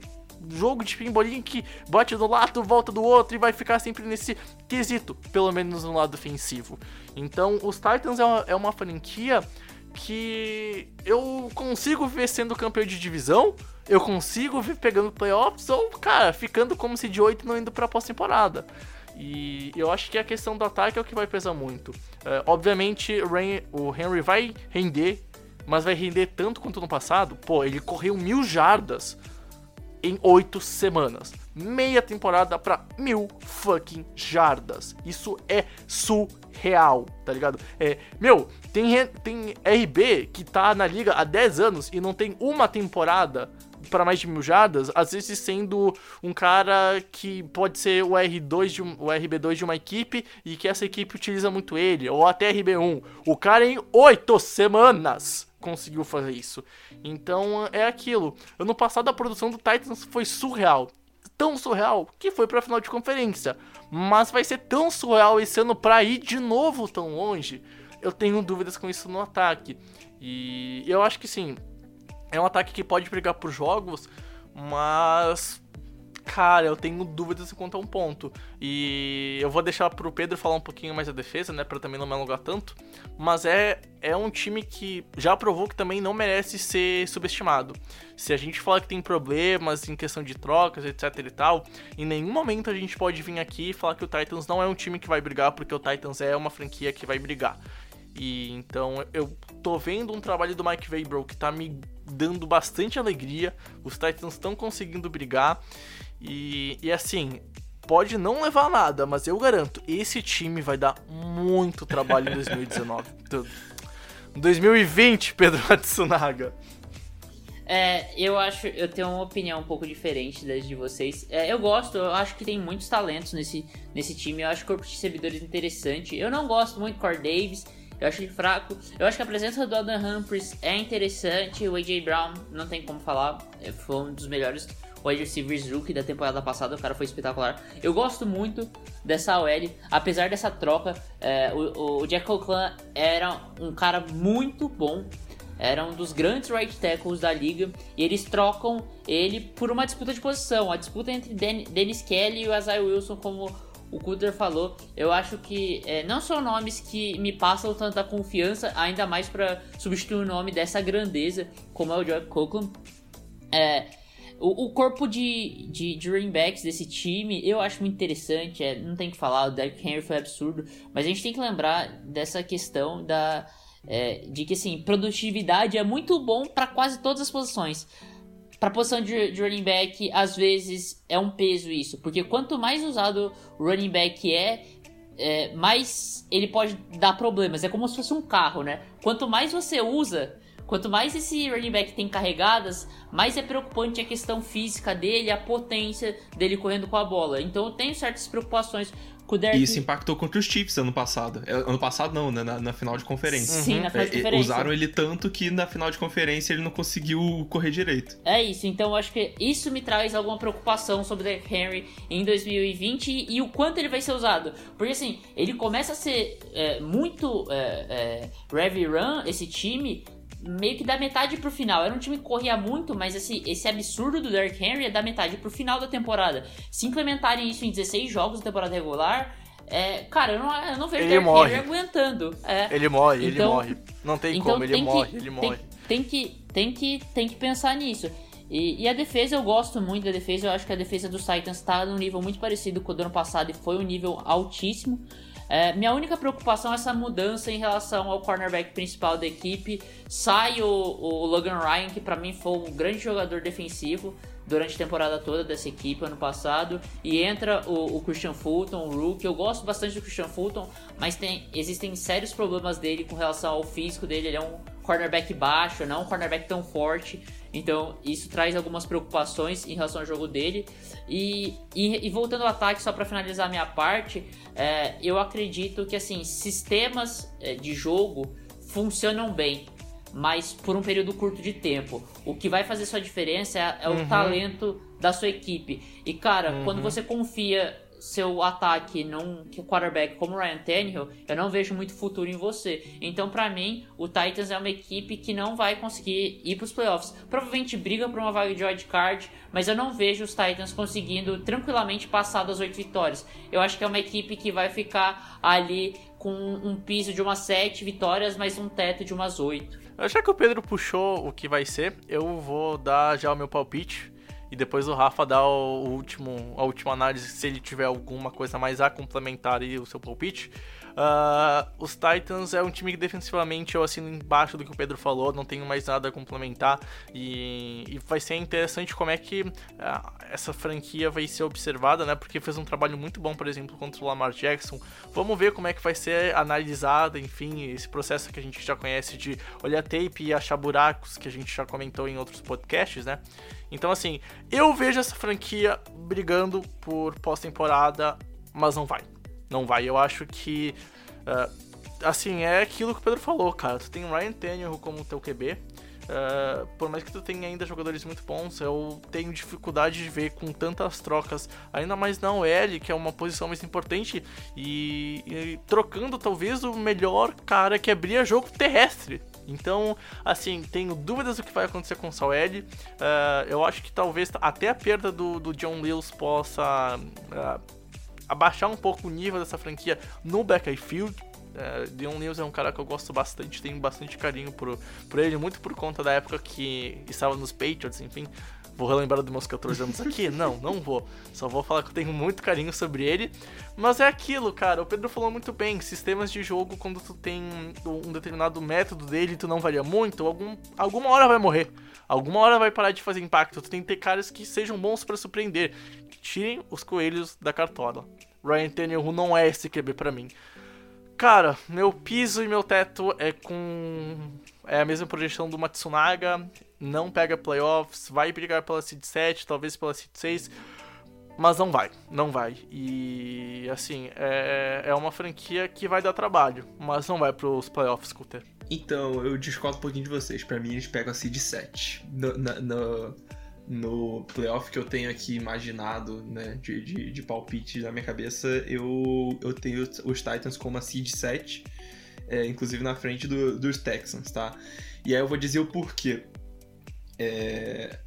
Speaker 1: jogo de pinbolinho que bate do lado, volta do outro e vai ficar sempre nesse quesito, pelo menos no lado ofensivo. Então os Titans é uma, é uma franquia que eu consigo ver sendo campeão de divisão, eu consigo ver pegando playoffs ou, cara, ficando como se de 8 não indo pra pós-temporada. E eu acho que a questão do ataque é o que vai pesar muito. É, obviamente, o Henry vai render, mas vai render tanto quanto no passado. Pô, ele correu mil jardas em oito semanas. Meia temporada pra mil fucking jardas. Isso é surreal, tá ligado? É, meu, tem, tem RB que tá na liga há 10 anos e não tem uma temporada para mais de mil jardas, às vezes sendo um cara que pode ser o R2 de um, o RB2 de uma equipe e que essa equipe utiliza muito ele, ou até RB1. O cara em oito semanas conseguiu fazer isso. Então é aquilo. Ano passado a produção do Titans foi surreal. Tão surreal que foi pra final de conferência. Mas vai ser tão surreal esse ano pra ir de novo tão longe. Eu tenho dúvidas com isso no ataque. E eu acho que sim, é um ataque que pode brigar por jogos, mas cara, eu tenho dúvidas quanto a um ponto. E eu vou deixar pro Pedro falar um pouquinho mais da defesa, né, para também não me alongar tanto, mas é é um time que já provou que também não merece ser subestimado. Se a gente fala que tem problemas em questão de trocas, etc e tal, em nenhum momento a gente pode vir aqui e falar que o Titans não é um time que vai brigar, porque o Titans é uma franquia que vai brigar. E então eu tô vendo um trabalho do Mike Vabro que tá me dando bastante alegria. Os Titans estão conseguindo brigar. E, e assim, pode não levar nada, mas eu garanto, esse time vai dar muito trabalho em 2019. 2020, Pedro Matsunaga.
Speaker 5: É, eu acho, eu tenho uma opinião um pouco diferente das de vocês. É, eu gosto, eu acho que tem muitos talentos nesse, nesse time. Eu acho o corpo de servidores interessante. Eu não gosto muito do Core Davis. Eu acho ele fraco. Eu acho que a presença do Adam Humphries é interessante. O AJ Brown, não tem como falar, é, foi um dos melhores wide receivers rookie da temporada passada, o cara foi espetacular. Eu gosto muito dessa OL, apesar dessa troca, é, o, o Jack O'Clan era um cara muito bom, era um dos grandes right tackles da liga, e eles trocam ele por uma disputa de posição, a disputa entre Den Dennis Kelly e o Isaiah Wilson como o Cutter falou, eu acho que é, não são nomes que me passam tanta confiança, ainda mais para substituir o nome dessa grandeza, como é o Joe Coughlin. É, o, o, corpo de, de, de running backs desse time eu acho muito interessante, é, não tem que falar, o Derrick Henry foi absurdo, mas a gente tem que lembrar dessa questão da, é, de que assim, produtividade é muito bom para quase todas as posições para posição de, de, running back, às vezes é um peso isso, porque quanto mais usado o running back é, é, mais ele pode dar problemas. É como se fosse um carro, né? Quanto mais você usa, quanto mais esse running back tem carregadas, mais é preocupante a questão física dele, a potência dele correndo com a bola. Então eu tenho certas preocupações
Speaker 6: Derek... E isso impactou contra os Chiefs ano passado. É, ano passado não, né? Na, na final de conferência.
Speaker 5: Sim, uhum. na final de é, conferência.
Speaker 6: Usaram ele tanto que na final de conferência ele não conseguiu correr direito.
Speaker 5: É isso, então eu acho que isso me traz alguma preocupação sobre o Derrick Henry em 2020 e, o quanto ele vai ser usado. Porque assim, ele começa a ser é, muito é, é, run, esse time, meio que da metade pro final. Era um time que corria muito, mas esse, esse absurdo do Derrick Henry é da metade pro final da temporada. Se implementarem isso em 16 jogos da temporada regular, é, cara, eu não, eu não vejo o Derrick morre. Henry aguentando. É.
Speaker 1: Ele morre, então, ele morre. Não tem então como, ele tem morre, que, ele morre.
Speaker 5: Tem, tem, que, tem, que, tem que pensar nisso. E, e, a defesa, eu gosto muito da defesa. Eu acho que a defesa dos Titans está num nível muito parecido com o do ano passado e foi um nível altíssimo. É, minha única preocupação é essa mudança em relação ao cornerback principal da equipe. Sai o, o Logan Ryan, que para mim foi um grande jogador defensivo durante a temporada toda dessa equipe ano passado e entra o, o, Christian Fulton, o Rookie. Eu gosto bastante do Christian Fulton, mas tem, existem sérios problemas dele com relação ao físico dele. Ele é um cornerback baixo, não um cornerback tão forte. Então isso traz algumas preocupações em relação ao jogo dele. E, e, e voltando ao ataque, só para finalizar a minha parte, é, eu acredito que assim sistemas é, de jogo funcionam bem, mas por um período curto de tempo. O que vai fazer sua diferença é, é o uhum. talento da sua equipe. E cara, uhum. quando você confia seu ataque num quarterback como o Ryan Tannehill, eu não vejo muito futuro em você. Então, para mim, o Titans é uma equipe que não vai conseguir ir para os playoffs. Provavelmente briga por uma vaga de wild card, mas eu não vejo os Titans conseguindo tranquilamente passar das oito vitórias. Eu acho que é uma equipe que vai ficar ali com um piso de umas sete vitórias, mas um teto de umas oito.
Speaker 1: Já que o Pedro puxou o que vai ser, eu vou dar já o meu palpite e depois o Rafa dá o último, a última análise se ele tiver alguma coisa mais a complementar e o seu palpite. Uh, os Titans é um time que defensivamente eu assino embaixo do que o Pedro falou, não tenho mais nada a complementar e, e vai ser interessante como é que uh, essa franquia vai ser observada, né? Porque fez um trabalho muito bom, por exemplo, contra o Lamar Jackson. Vamos ver como é que vai ser analisada, enfim, esse processo que a gente já conhece de olhar tape e achar buracos que a gente já comentou em outros podcasts, né? Então, assim, eu vejo essa franquia brigando por pós-temporada, mas não vai. Não vai. Eu acho que. Uh, assim, é aquilo que o Pedro falou, cara. Tu tem Ryan Tannehill como teu QB. Uh, por mais que tu tenha ainda jogadores muito bons, eu tenho dificuldade de ver com tantas trocas, ainda mais na OL, que é uma posição mais importante, e, e trocando talvez o melhor cara que abria jogo terrestre então, assim, tenho dúvidas do que vai acontecer com o Sawed. Uh, eu acho que talvez até a perda do, do John Lewis possa uh, abaixar um pouco o nível dessa franquia no backfield. Uh, Dion Lewis é um cara que eu gosto bastante, tenho bastante carinho por, por ele, muito por conta da época que estava nos Patriots, enfim. Vou relembrar dos meus 14 anos aqui? Não, não vou. Só vou falar que eu tenho muito carinho sobre ele. Mas é aquilo, cara. O Pedro falou muito bem. Sistemas de jogo, quando tu tem um determinado método dele tu não varia muito, algum, alguma hora vai morrer. Alguma hora vai parar de fazer impacto. Tu tem que ter caras que sejam bons para surpreender. Que tirem os coelhos da cartola. Ryan Tannehill não é esse QB para mim. Cara, meu piso e meu teto é com. É a mesma projeção do Matsunaga não pega playoffs, vai brigar pela seed 7, talvez pela seed 6, mas não vai, não vai. E assim, é, é uma franquia que vai dar trabalho, mas não vai pros playoffs, Cutter.
Speaker 6: Então, eu discordo um pouquinho de vocês. Para mim, eles pegam a seed 7. No, no, no, no playoff que eu tenho aqui imaginado, né, de, de, de palpite na minha cabeça, eu, eu tenho os Titans como a seed 7, é, inclusive na frente do, dos Texans, tá? E aí eu vou dizer o porquê. É,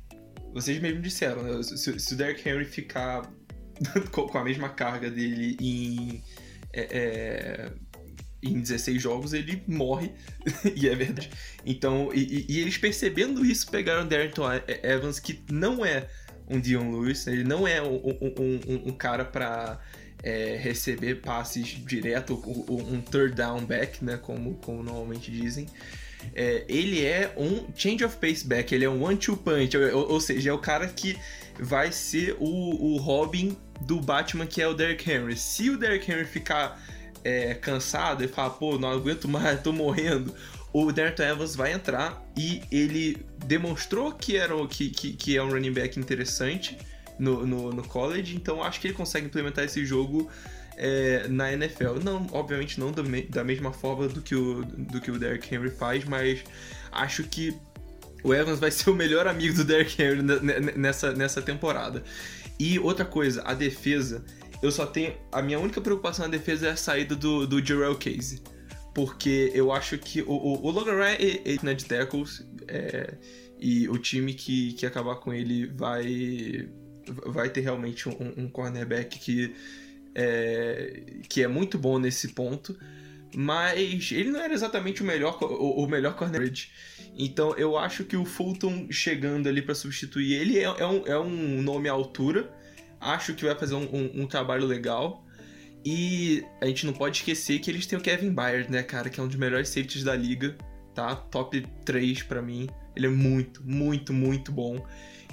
Speaker 6: vocês mesmo disseram, né? Se, se o Derrick Henry ficar com a mesma carga dele em, é, é em 16 jogos, ele morre, e é verdade. Então, e, e, eles percebendo isso, pegaram Darrington Evans, que não é um Dion Lewis, ele não é um, um, um, um cara para é, receber passes direto, um, third down back, né, como, como normalmente dizem. É, ele é um change of pace back, ele é um one-two punch, ou, ou, seja, é o cara que vai ser o, o Robin do Batman, que é o Derrick Henry. Se o Derrick Henry ficar é, cansado e falar, pô, não aguento mais, tô morrendo, o Darren Evans vai entrar e ele demonstrou que, era, que, que, que é um running back interessante no, no, no college, então acho que ele consegue implementar esse jogo é, na NFL. Não, obviamente não da mesma forma do que, o, do que o Derrick Henry faz, mas acho que o Evans vai ser o melhor amigo do Derrick Henry nessa, nessa temporada. E outra coisa, a defesa eu só tenho. A minha única preocupação na defesa é a saída do, do Jarrell Casey. Porque eu acho que o, o, o Logan Ryan é, é de tackles é, e o time que, que acabar com ele vai, vai ter realmente um, um cornerback que é, que é muito bom nesse ponto. Mas ele não era exatamente o melhor, o, o melhor cornerback. Então eu acho que o Fulton chegando ali para substituir ele é, é, um, é um nome à altura acho que vai fazer um, um, um, trabalho legal. E a gente não pode esquecer que eles têm o Kevin Byard, né, cara, que é um dos melhores safeties da liga, tá? Top 3 para mim. Ele é muito, muito, muito bom.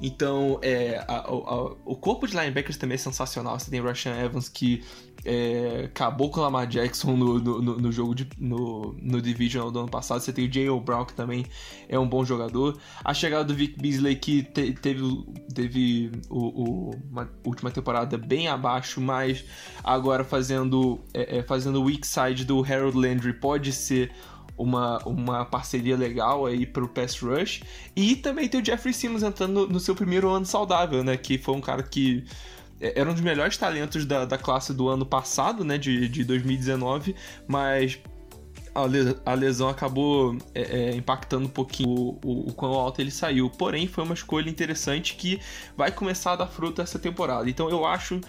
Speaker 6: Então, é, a, a, o corpo de linebackers também é sensacional. Você tem o Rashan Evans que é, acabou com o Lamar Jackson no, no, no, jogo de, no, no Divisional do ano passado. Você tem o J.O. Brown, que também é um bom jogador. A chegada do Vic Beasley, que te, teve, teve o, o, uma última temporada bem abaixo, mas agora fazendo, é, é, fazendo o weak side do Harold Landry pode ser uma, uma parceria legal aí pro pass rush. E também tem o Jeffrey Simmons entrando no, no seu primeiro ano saudável, né? Que foi um cara que era um dos melhores talentos da, da classe do ano passado, né, de, de 2019, mas a, lesão acabou é, é, impactando um pouquinho o, o, o, quão alto ele saiu. Porém, foi uma escolha interessante que vai começar a dar fruto essa temporada. Então eu acho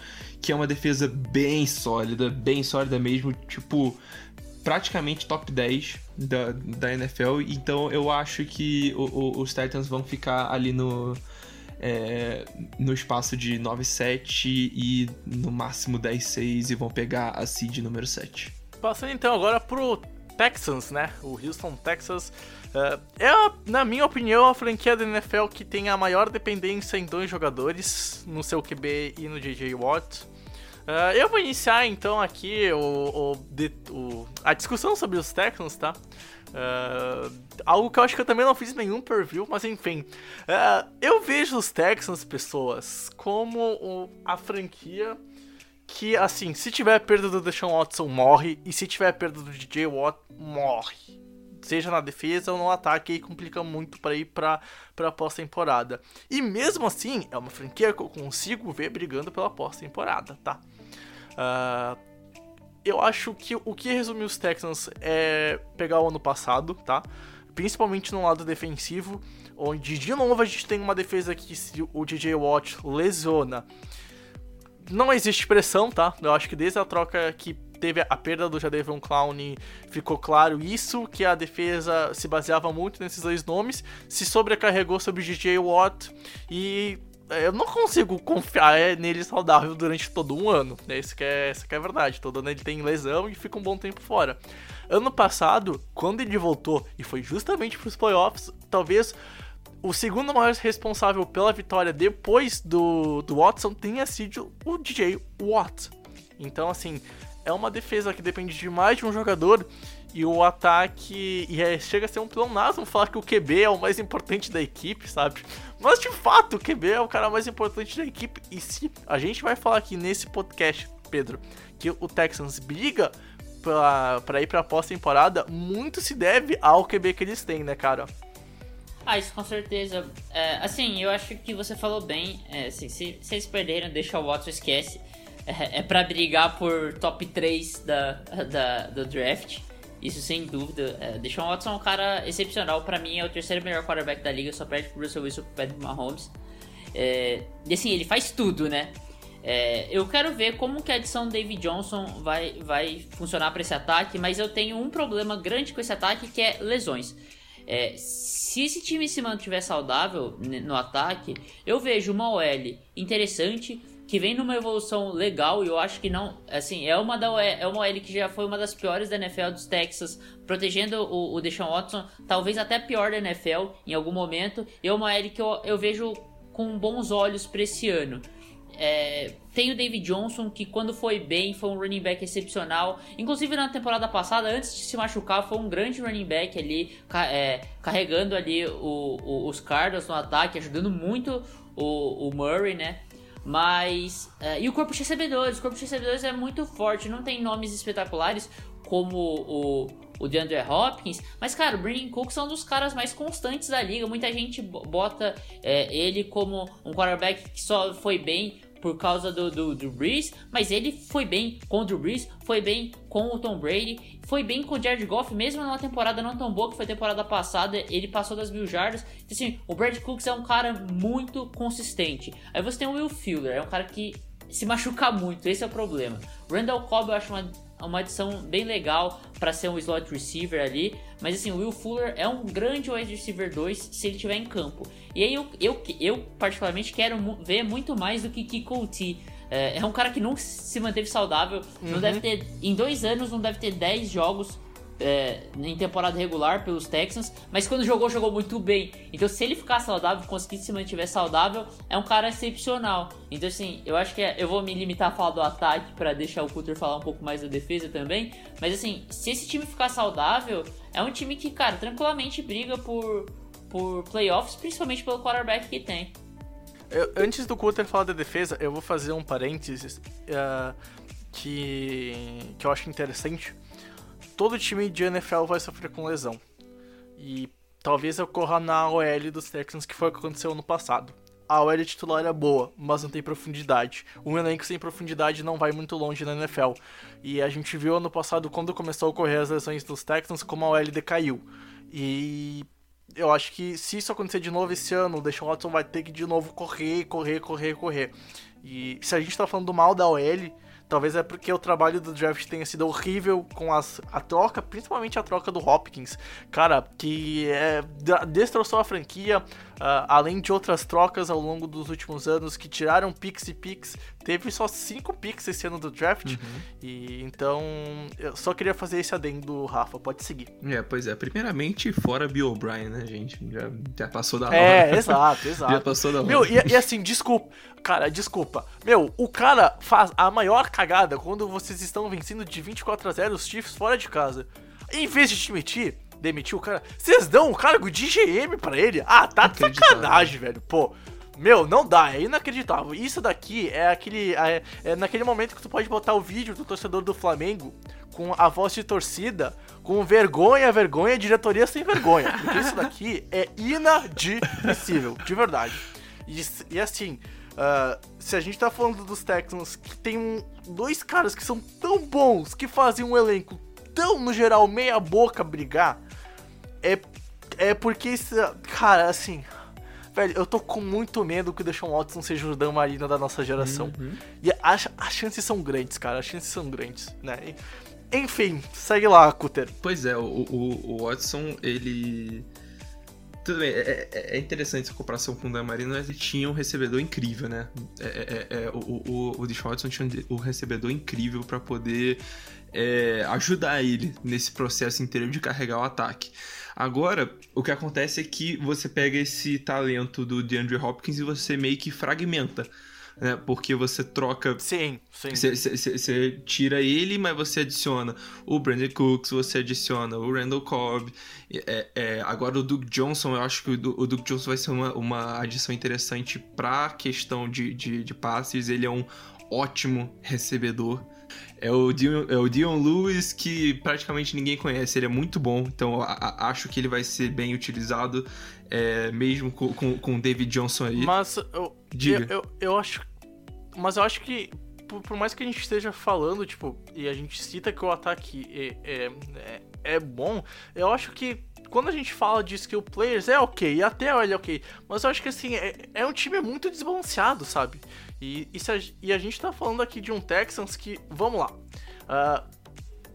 Speaker 6: que é uma defesa bem sólida, bem sólida mesmo, tipo, praticamente top 10 da, da NFL. Então eu acho que o, os Titans vão ficar ali no é, no espaço de 9-7 e no máximo 10-6 e vão pegar a seed número 7.
Speaker 1: Passando então agora pro Texans, né? O Houston Texans uh, é, na minha opinião, a franquia da NFL que tem a maior dependência em dois jogadores, no seu QB e no JJ Watt. Uh, eu vou iniciar então aqui o, o, o, a discussão sobre os Texans, tá? Uh, algo que eu acho que eu também não fiz nenhum preview, mas enfim. Uh, eu vejo os Texans, pessoas, como a franquia que, assim, se tiver perda do Deshaun Watson, morre. E se tiver perda do DJ Watt, morre. Seja na defesa ou no ataque, aí complica muito para ir para a pós-temporada. E mesmo assim, é uma franquia que eu consigo ver brigando pela pós-temporada, tá? Uh, eu acho que o que resumiu os Texans é pegar o ano passado, tá? Principalmente no lado defensivo, onde de novo a gente tem uma defesa que se o DJ Watt lesiona, não existe pressão, tá? Eu acho que desde a troca que teve a perda do Jadevon Clown ficou claro isso, que a defesa se baseava muito nesses dois nomes, se sobrecarregou sobre o DJ Watt e eu não consigo confiar é, nele saudável durante todo um ano. Né? Isso, que é, isso que é verdade. Todo ano ele tem lesão e fica um bom tempo fora. Ano passado, quando ele voltou e foi justamente para os playoffs, talvez o segundo maior responsável pela vitória depois do, do Watson tenha sido o DJ Watt. Então, assim, é uma defesa que depende de mais de um jogador e o ataque. E é, chega a ser um pleonasmo falar que o QB é o mais importante da equipe, sabe? Mas de fato, o QB é o cara mais importante da equipe. E se a gente vai falar aqui nesse podcast, Pedro, que o Texans briga pra ir pra pós-temporada, muito se deve ao QB que eles têm, né, cara?
Speaker 5: Ah, isso com certeza. É, assim, eu acho que você falou bem. É, assim, se, se eles perderem, deixa o Watson, esquece. É, é pra brigar por top 3 da, da, do draft. Isso sem dúvida. É, Deshaun Watson é um cara excepcional. Pra mim, é o terceiro melhor quarterback da liga. Só perde pro Russell Wilson pro Patrick Mahomes. É, e assim, ele faz tudo, né? É, eu quero ver como que a adição do David Johnson vai, vai funcionar para esse ataque, mas eu tenho um problema grande com esse ataque que é lesões. É, se esse time se mantiver saudável no ataque, eu vejo uma OL interessante que vem numa evolução legal e eu acho que não, assim, é uma da é uma OL que já foi uma das piores da NFL dos Texas, protegendo o, o Deshaun Watson, talvez até pior da NFL em algum momento. E é uma OL que eu, eu vejo com bons olhos para esse ano. É, tem o David Johnson, que quando foi bem, foi um running back excepcional. Inclusive na temporada passada, antes de se machucar, foi um grande running back ali, é, carregando ali o, o, os Cardinals no ataque, ajudando muito o, o Murray, né? Mas. É, e o corpo de recebedores? O corpo de recebedores é muito forte, não tem nomes espetaculares como o, o DeAndre Hopkins. Mas, cara, o Brandon Cooks é um dos caras mais constantes da liga. Muita gente bota é, ele como um quarterback que só foi bem por causa do, do, do Breeze, mas ele foi bem com o Brees, foi bem com o Tom Brady, foi bem com o Jared Goff, mesmo numa temporada não tão boa que foi a temporada passada, ele passou das mil jardas. Então, assim, o Brad Cooks é um cara muito consistente. Aí você tem o Will Fuller, é um cara que se machuca muito, esse é o problema. Randall Cobb eu acho uma uma adição bem legal para ser um slot receiver ali. Mas assim, o Will Fuller é um grande wide receiver 2 se ele estiver em campo. E aí eu, eu, eu particularmente quero ver muito mais do que Kiko T. É, é um cara que nunca se manteve saudável. Uhum. Não deve ter. Em dois anos não deve ter 10 jogos é, em temporada regular pelos Texans, mas quando jogou, jogou muito bem. Então, se ele ficar saudável, conseguir se mantiver saudável, é um cara excepcional. Então, assim, eu acho que é, eu vou me limitar a falar do ataque para deixar o Cutter falar um pouco mais da defesa também. Mas, assim, se esse time ficar saudável, é um time que, cara, tranquilamente briga por, por playoffs, principalmente pelo quarterback que tem.
Speaker 1: Eu, antes do Cutter falar da defesa, eu vou fazer um parênteses uh, que, que eu acho interessante todo time de NFL vai sofrer com lesão. E talvez ocorra na OL dos Texans, que foi o que aconteceu no passado. A OL titular é boa, mas não tem profundidade. Um elenco sem profundidade não vai muito longe na NFL. E a gente viu ano passado, quando começou a ocorrer as lesões dos Texans, como a OL decaiu. E eu acho que se isso acontecer de novo esse ano, o Deshaun Watson vai ter que de novo correr, correr, correr, correr. E se a gente tá falando do mal da OL, Talvez é porque o trabalho do draft tenha sido horrível com as, a troca, principalmente a troca do Hopkins. Cara, que é, destroçou a franquia, uh, além de outras trocas ao longo dos últimos anos que tiraram picks e picks. Teve só cinco picks esse ano do draft. Uhum. E então, eu só queria fazer esse adendo, Rafa. Pode seguir.
Speaker 6: É, pois é. Primeiramente, fora Bill O'Brien, né, gente? Já, já passou da
Speaker 1: hora. É, exato, exato.
Speaker 6: já passou da hora.
Speaker 1: Meu, e, e assim, desculpa. Cara, desculpa. Meu, o cara faz a maior cagada quando vocês estão vencendo de 24 a 0 os Chiefs fora de casa. Em vez de demitir, demitir o cara, vocês dão o cargo de GM pra ele? Ah, tá de sacanagem, velho. Pô, meu, não dá, é inacreditável. Isso daqui é aquele. É, é, naquele momento que tu pode botar o vídeo do torcedor do Flamengo com a voz de torcida, com vergonha, vergonha, diretoria sem vergonha. Porque isso daqui é inadmissível, de verdade. E, e assim, Uh, se a gente tá falando dos Texans, que tem um, dois caras que são tão bons, que fazem um elenco tão, no geral, meia boca brigar, é, é porque, cara, assim, velho, eu tô com muito medo que o Deshaun Watson seja o Dan Marino da nossa geração. Uhum. E as, as chances são grandes, cara, as chances são grandes, né? Enfim, segue lá, Cutter.
Speaker 6: Pois é, o, o, o Watson, ele tudo bem, é, é, é interessante essa comparação com o Dan Marino, mas ele tinha um recebedor incrível, né? É, é, é, é o, o, o Deshaun Watson tinha um recebedor incrível para poder ajudar ele nesse processo inteiro de carregar o ataque. Agora, o que acontece é que você pega esse talento do DeAndre Hopkins e você meio que fragmenta né? Porque você troca.
Speaker 1: Sim, sim.
Speaker 6: Você tira ele, mas você adiciona o Brandon Cooks, você adiciona o Randall Cobb. É, é, agora o Duke Johnson, eu acho que o, o Duke Johnson vai ser uma, uma adição interessante pra questão de, de, de passes. Ele é um ótimo recebedor. É o, Dion, é o Dion Lewis, que praticamente ninguém conhece. Ele é muito bom, então a, a, acho que ele vai ser bem utilizado, é, mesmo com, com o David Johnson aí.
Speaker 1: Mas eu, Diga. Eu, eu, eu acho. Mas eu acho que por, por, mais que a gente esteja falando, tipo, e a gente cita que o ataque é, é, é, é bom, eu acho que quando a gente fala de skill players, é ok, até olha ok, mas eu acho que assim, é, é um time muito desbalanceado, sabe? E, e, a, e, a, gente tá falando aqui de um Texans que, vamos lá, uh,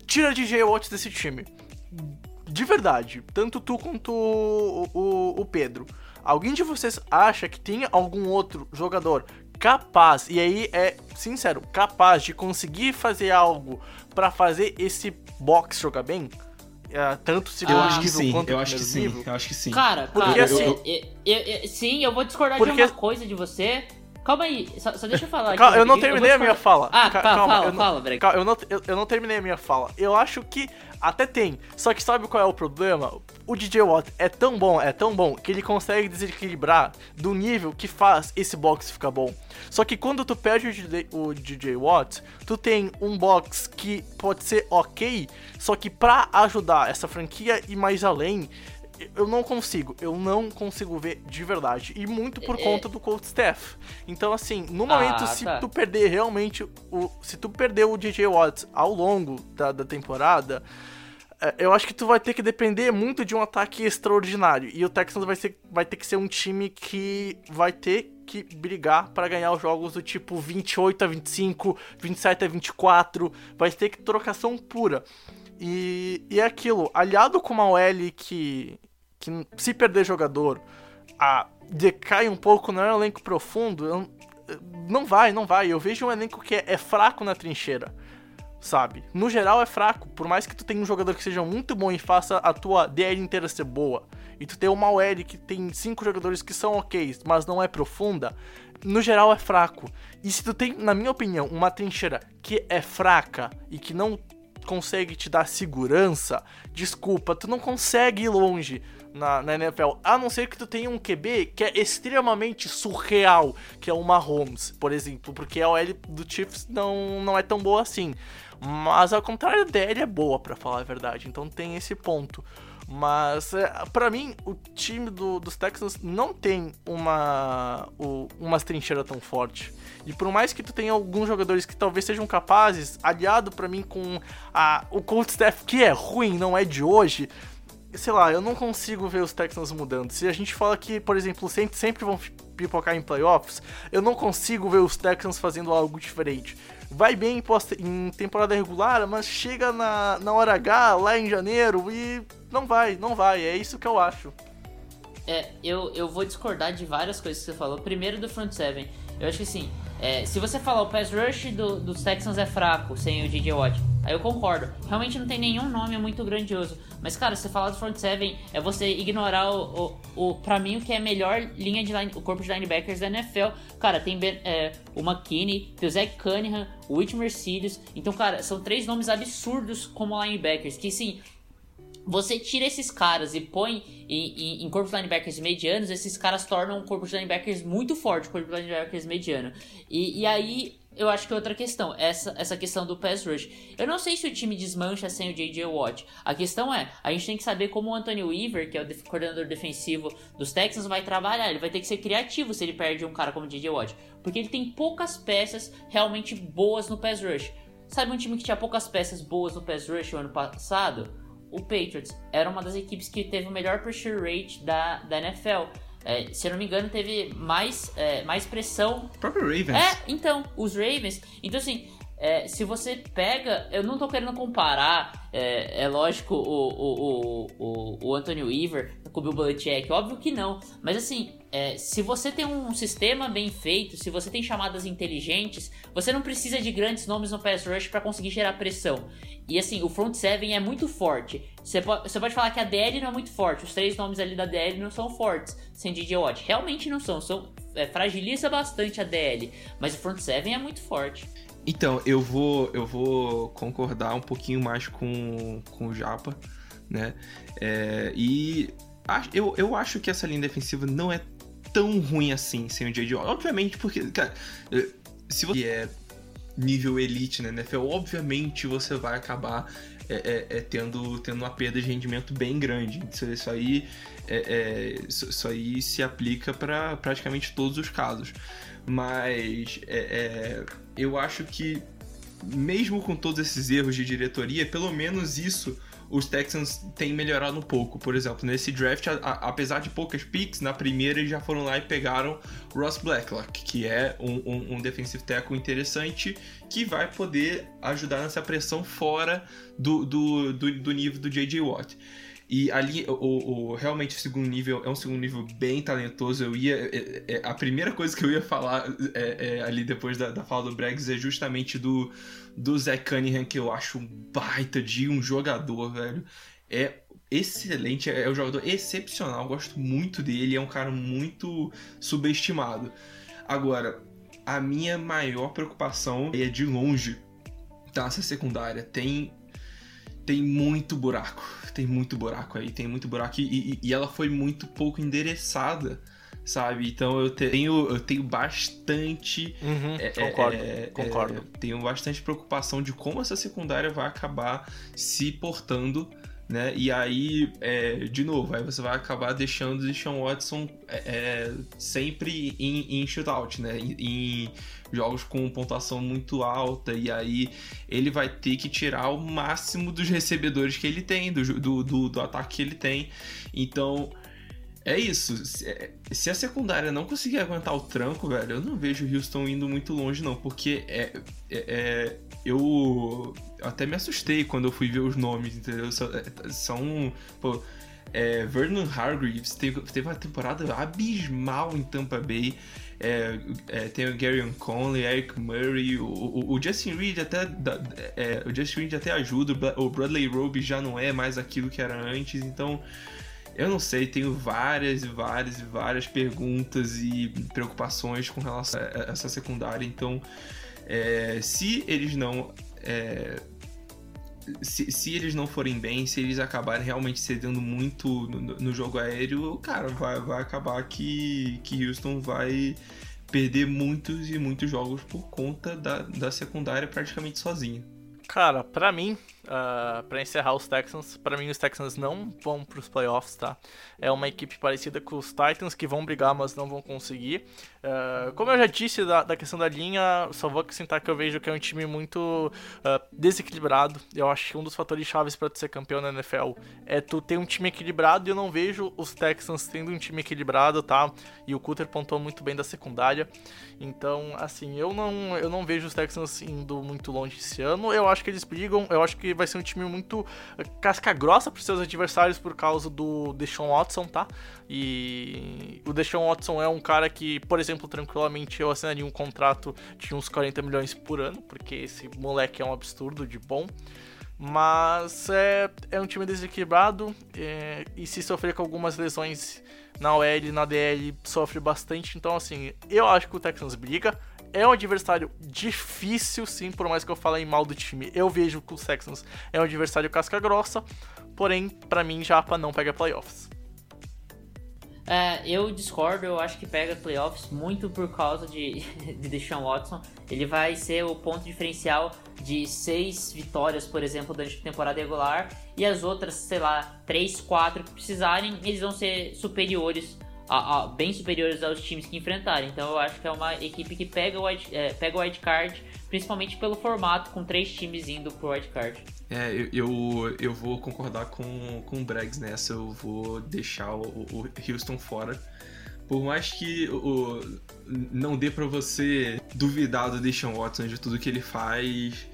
Speaker 1: tira DJ Watt desse time. De verdade, tanto tu quanto o, o, o Pedro. Alguém de vocês acha que tem algum outro jogador capaz, e aí é sincero, capaz de conseguir fazer algo para fazer esse box jogar bem? Uh, tanto segundo
Speaker 6: eu acho que sim, quanto eu acho que sim, eu acho que sim.
Speaker 5: Cara, porque cara, assim, eu, eu, eu, sim, eu vou discordar porque... de uma coisa de você. Calma aí, só, só deixa eu falar
Speaker 1: Calma, aqui. Eu não terminei eu a minha fala.
Speaker 5: Ah, calma, calma fala, eu fala,
Speaker 1: não, calma, eu não, eu, eu não terminei a minha fala. Eu acho que até tem. Só que sabe qual é o problema? O DJ Watt é tão bom, é tão bom, que ele consegue desequilibrar do nível que faz esse box ficar bom. Só que quando tu perde o DJ, o DJ Watt, tu tem um box que pode ser ok, só que pra ajudar essa franquia e mais além, eu não consigo, eu não consigo ver de verdade. E muito por é... conta do coach staff. Então, assim, no momento, ah, se tá. tu perder realmente o. Se tu perder o DJ Watts ao longo da, da temporada, é, eu acho que tu vai ter que depender muito de um ataque extraordinário. E o Texans vai, ser, vai ter que ser um time que vai ter que brigar para ganhar os jogos do tipo 28 a 25, 27 a 24. Vai ter que trocação pura. E, e é aquilo, aliado com uma OL que, que se perder jogador, a, decai um pouco, não é um elenco profundo, eu, não vai, não vai. Eu vejo um elenco que é, é, fraco na trincheira, sabe? No geral é fraco, por mais que tu tenha um jogador que seja muito bom e faça a tua DL inteira ser boa, e tu tenha uma OL que tem cinco jogadores que são ok, mas não é profunda, no geral é fraco. E se tu tem, na minha opinião, uma trincheira que é fraca e que não consegue te dar segurança, desculpa, tu não consegue ir longe na, na NFL, a não ser que tu tenha um QB que é extremamente surreal, que é o Mahomes, por exemplo, porque a OL do Chiefs não, não é tão boa assim. Mas ao contrário dele é boa, para falar a verdade, então tem esse ponto. Mas, é, para mim, o time do, dos Texans não tem uma, o, uma trincheira tão forte. E por mais que tu tenha alguns jogadores que talvez sejam capazes, aliado para mim com a, o coach staff que é ruim, não é de hoje, sei lá, eu não consigo ver os Texans mudando. Se a gente fala que, por exemplo, sempre, sempre vão pipocar em playoffs, eu não consigo ver os Texans fazendo algo diferente. Vai bem em, em temporada regular, mas chega na, na hora H, lá em janeiro, e não vai, não vai. É isso que eu acho.
Speaker 5: É, eu, eu vou discordar de várias coisas que você falou. Primeiro do front seven. Eu acho que assim, é, se você falar o pass rush do, dos Texans é fraco sem o DJ Watt, aí eu concordo. Realmente não tem nenhum nome muito grandioso. Mas, cara, você falar do front seven é você ignorar o, o, o pra mim, o que é a melhor linha de line, o corpo de linebackers da NFL. Cara, tem ben, é, o McKinney, tem o Zach Cunningham, o Whit Mercedes. Então, cara, são três nomes absurdos como linebackers. Que, sim, você tira esses caras e põe em, em, em corpos de linebackers medianos, esses caras tornam um corpo de linebackers muito forte, corpo de linebackers mediano. E, e aí, eu acho que é outra questão, essa, essa questão do pass rush. Eu não sei se o time desmancha sem o J.J. Watt. A questão é, a gente tem que saber como o Anthony Weaver, que é o coordenador defensivo dos Texans, vai trabalhar. Ele vai ter que ser criativo se ele perde um cara como o J.J. Watt. Porque ele tem poucas peças realmente boas no pass rush. Sabe um time que tinha poucas peças boas no pass rush o ano passado? O Patriots era uma das equipes que teve o melhor pressure rate da, da NFL. É, se eu não me engano, teve mais, é, mais pressão.
Speaker 6: O próprio Ravens.
Speaker 5: É, então, os Ravens. Então, assim, é, se você pega. Eu não tô querendo comparar, é, é lógico, o, o, o, o Anthony Weaver com o Bill Belichick, óbvio que não. Mas assim, é, se você tem um sistema bem feito, se você tem chamadas inteligentes, você não precisa de grandes nomes no pass rush para conseguir gerar pressão. E assim, o front seven é muito forte. Você pode, você pode falar que a DL não é muito forte, os três nomes ali da DL não são fortes, sem DJ Watt. Realmente não são, são é, fragiliza bastante a DL, mas o front seven é muito forte.
Speaker 6: Então, eu vou, eu vou concordar um pouquinho mais com, com o Japa, né? É, e eu, eu acho que essa linha defensiva não é tão ruim assim sem o J.J. Obviamente, porque, cara, se você é nível elite na NFL, obviamente você vai acabar é, é, é, tendo, tendo uma perda de rendimento bem grande. Isso, isso aí, é, é, isso, aí se aplica para praticamente todos os casos. Mas é, eu acho que, mesmo com todos esses erros de diretoria, pelo menos isso os Texans têm melhorado um pouco. Por exemplo, nesse draft, a, a, apesar de poucas picks, na primeira eles já foram lá e pegaram Ross Blacklock, que é um, um, um defensive tackle interessante que vai poder ajudar nessa pressão fora do, do, do, do nível do J.J. Watt. E ali, o, o, realmente, o segundo nível é um segundo nível bem talentoso. Eu ia. É, é, a primeira coisa que eu ia falar é, é, ali depois da, da fala do Briggs é justamente do, do Zach Cunningham, que eu acho um baita de um jogador, velho. É excelente, é um jogador excepcional, gosto muito dele, é um cara muito subestimado. Agora, a minha maior preocupação é de longe tá essa secundária. Tem tem muito buraco, tem muito buraco aí, tem muito buraco e, e, e ela foi muito pouco endereçada sabe? Então eu tenho, eu tenho bastante.
Speaker 1: Uhum, é, concordo, é, concordo.
Speaker 6: É, tenho bastante preocupação de como essa secundária vai acabar se portando. Né? E aí, é, de novo, aí você vai acabar deixando o Deshaun Watson é, é, sempre em, em shootout, né? Em, em, jogos com pontuação muito alta, e aí ele vai ter que tirar o máximo dos recebedores que ele tem, do, do, do, do ataque que ele tem. Então, é isso. É, se a secundária não conseguir aguentar o tranco, velho, eu não vejo o Houston indo muito longe, não. Porque é, é, é eu até me assustei quando eu fui ver os nomes, entendeu? São. É, são pô, é, Vernon Hargreaves teve, teve uma temporada abismal em Tampa Bay. É, é, tem o Gary Conley, Eric Murray, o, o, o Justin Reed até o Justin Reed até ajuda, o Bradley Roby já não é mais aquilo que era antes, então eu não sei, tenho várias e várias e várias perguntas e preocupações com relação a essa secundária. Então, é, se eles não. É, se, se, eles não forem bem, se eles acabarem realmente cedendo muito no, no jogo aéreo, cara, vai, vai acabar que, que Houston vai perder muitos e muitos jogos por conta da, da secundária praticamente sozinha.
Speaker 1: Cara, para mim, uh, ah, para encerrar os Texans, para mim os Texans não vão para os playoffs, tá? É uma equipe parecida com os Titans que vão brigar, mas não vão conseguir. Uh, como eu já disse da, da, questão da linha, só vou acrescentar que eu vejo que é um time muito uh, desequilibrado. Eu acho que um dos fatores chaves para tu ser campeão na NFL é tu ter um time equilibrado e eu não vejo os Texans tendo um time equilibrado, tá? E o Cutter pontuou muito bem da secundária. Então, assim, eu não, eu não vejo os Texans indo muito longe esse ano. Eu acho que eles brigam, eu acho que vai ser um time muito eh, casca grossa para seus adversários por causa do Deshaun Watson, tá? E o Deshaun Watson é um cara que, por exemplo, tranquilamente eu assinaria um contrato de uns 40 milhões por ano, porque esse moleque é um absurdo de bom. Mas é, é um time desequilibrado é, e se sofrer com algumas lesões na OL e na DL sofre bastante. Então, assim, eu acho que o Texans briga. É um adversário difícil, sim, por mais que eu falei mal do time. Eu vejo que o Texans é um adversário casca grossa, porém, para mim, Japa não pega playoffs.
Speaker 5: É, eu discordo, eu acho que pega playoffs muito por causa de, de Deshaun Watson. Ele vai ser o ponto diferencial de seis vitórias, por exemplo, durante a temporada regular, e as outras, sei lá, três, quatro que precisarem, eles vão ser superiores, a, a, bem superiores aos times que enfrentarem. Então eu acho que é uma equipe que pega o wild, é, pega o wild card, principalmente pelo formato, com três times indo pro wild card.
Speaker 6: É, eu, eu, eu, vou concordar com, com o Bregs nessa, eu vou deixar o, o Houston fora. Por mais que o, não dê para você duvidar do Deshaun Watson de tudo que ele faz,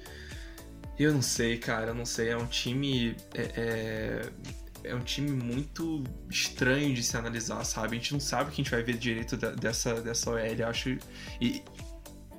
Speaker 6: eu não sei, cara, eu não sei. É um time. É, é, é um time muito estranho de se analisar, sabe? A gente não sabe o que a gente vai ver direito dessa, dessa OL, acho. E,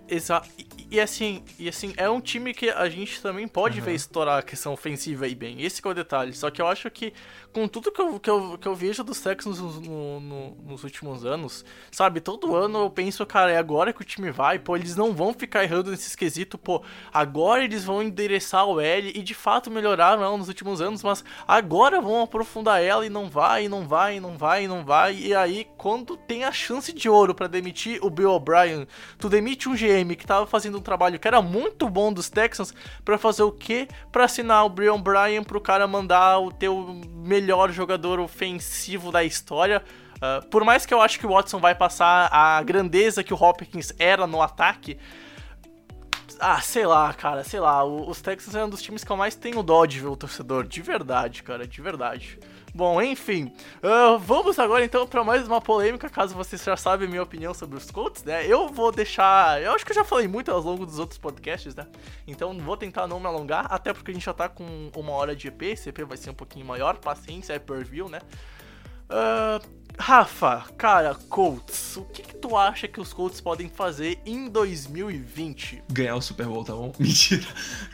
Speaker 1: Exato. E, e, assim, e assim, é um time que a gente também pode uhum. ver estourar a questão ofensiva aí bem. Esse é o detalhe. Só que eu acho que, com tudo que eu, que eu, que eu vejo dos Texans no, no, nos últimos anos, sabe, todo ano eu penso, cara, é agora que o time vai, pô, eles não vão ficar errando nesse esquisito, pô, agora eles vão endereçar o L e de fato melhoraram nos últimos anos, mas agora vão aprofundar ela e não vai, e não vai, e não vai, e não vai. E aí, quando tem a chance de ouro para demitir o Bill O'Brien, tu demite um GM que tava fazendo um trabalho que era muito bom dos Texans para fazer o quê? Para assinar o Brian Bryan pro cara mandar o teu melhor jogador ofensivo da história. Uh, por mais que eu acho que o Watson vai passar a grandeza que o Hopkins era no ataque, ah, sei lá, cara, sei lá. Os Texans é um dos times que eu mais tenho dó de ver o torcedor. De verdade, cara, de verdade. Bom, enfim, uh, vamos agora então para mais uma polêmica, caso vocês já sabem minha opinião sobre os Colts, né? Eu vou deixar. Eu acho que eu já falei muito ao longo dos outros podcasts, né? Então vou tentar não me alongar, até porque a gente já tá com uma hora de EP, esse EP vai ser um pouquinho maior, paciência, é per view, né? Uh, Rafa, cara, Colts, o que, que, tu acha que os Colts podem fazer em 2020?
Speaker 6: Ganhar o Super Bowl, tá bom? Mentira.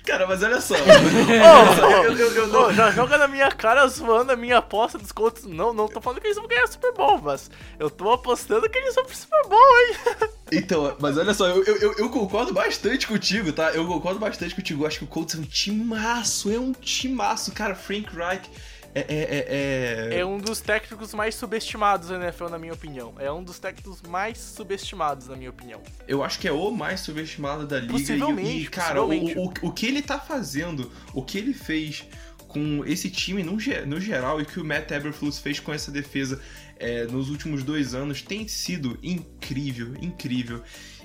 Speaker 6: Cara, mas olha só.
Speaker 1: oh, eu, eu, eu, não... já joga na minha cara zoando a minha aposta dos Colts. Não, não tô falando que eles vão ganhar o Super Bowl, mas eu tô apostando que eles vão pro Super Bowl, hein?
Speaker 6: Então, mas olha só, eu, eu, eu, concordo bastante contigo, tá? Eu concordo bastante contigo. Eu acho que o Colts é um timaço, é um timaço. Cara, Frank Reich é, é,
Speaker 1: é, é, é... um dos técnicos mais subestimados da NFL, na minha opinião. É um dos técnicos mais subestimados, na minha opinião.
Speaker 6: Eu acho que é o mais subestimado da liga.
Speaker 1: Possivelmente,
Speaker 6: e, cara, possivelmente. O, o, o que ele tá fazendo, o que ele fez com esse time no, no geral e que o Matt Eberflus fez com essa defesa é, nos últimos dois anos tem sido incrível, incrível.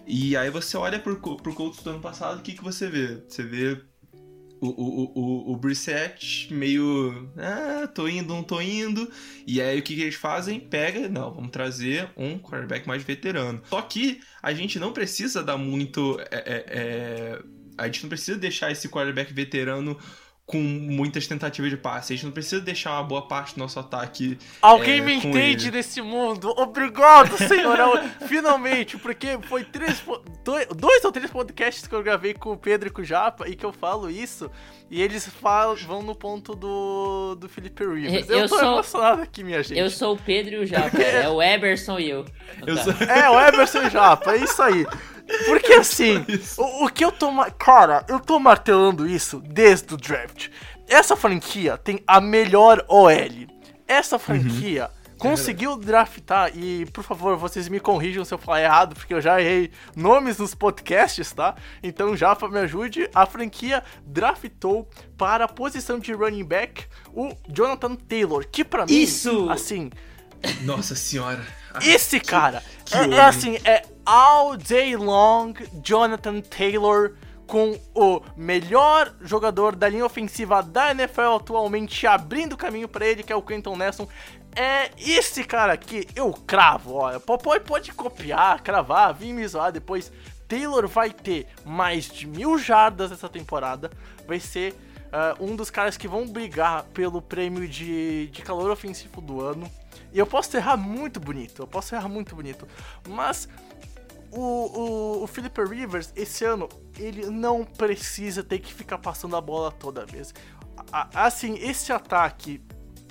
Speaker 6: E aí você olha pro, pro Colts do ano passado, o que, que você vê? Você vê o, o, o, o Brissett meio. Ah, tô indo, não tô indo. E aí o que, que eles fazem? Pega, não, vamos trazer um quarterback mais veterano. Só que a gente não precisa dar muito. É, é, é, a gente não precisa deixar esse quarterback veterano com muitas tentativas de passe. A gente não precisa deixar uma boa parte do nosso ataque.
Speaker 1: Alguém é, me entende ele. nesse mundo. Obrigado, senhor. Finalmente, porque foi três, dois, dois, ou três podcasts que eu gravei com o Pedro e com o Japa e que eu falo isso. E eles falam, vão no ponto do, do Felipe Rivers. Eu, eu tô sou, emocionado aqui, minha gente.
Speaker 5: Eu sou o Pedro e o Japa. é o Eberson e eu.
Speaker 1: eu sou... É, o Eberson e o Japa. É isso aí. Porque assim, o, o, que eu tô. Cara, eu tô martelando isso desde o draft. Essa franquia tem a melhor OL. Essa uhum. franquia uhum. conseguiu draftar, e por favor, vocês me corrijam se eu falar errado, porque eu já errei nomes nos podcasts, tá? Então, já me ajude. A franquia draftou para a posição de running back o Jonathan Taylor, que para mim,
Speaker 5: Isso!
Speaker 1: assim.
Speaker 6: Nossa senhora.
Speaker 1: Esse cara que é, é assim, é all day long Jonathan Taylor com o melhor jogador da linha ofensiva da NFL atualmente abrindo caminho para ele, que é o Quentin Nelson. É esse cara aqui, eu cravo, olha, pode, pode copiar, cravar, vir me zoar depois. Taylor vai ter mais de mil jardas essa temporada, vai ser uh, um dos caras que vão brigar pelo prêmio de, de calor ofensivo do ano. E eu posso errar muito bonito, eu posso errar muito bonito. Mas o, o, o Philip Rivers, esse ano, ele não precisa ter que ficar passando a bola toda vez. Assim, esse ataque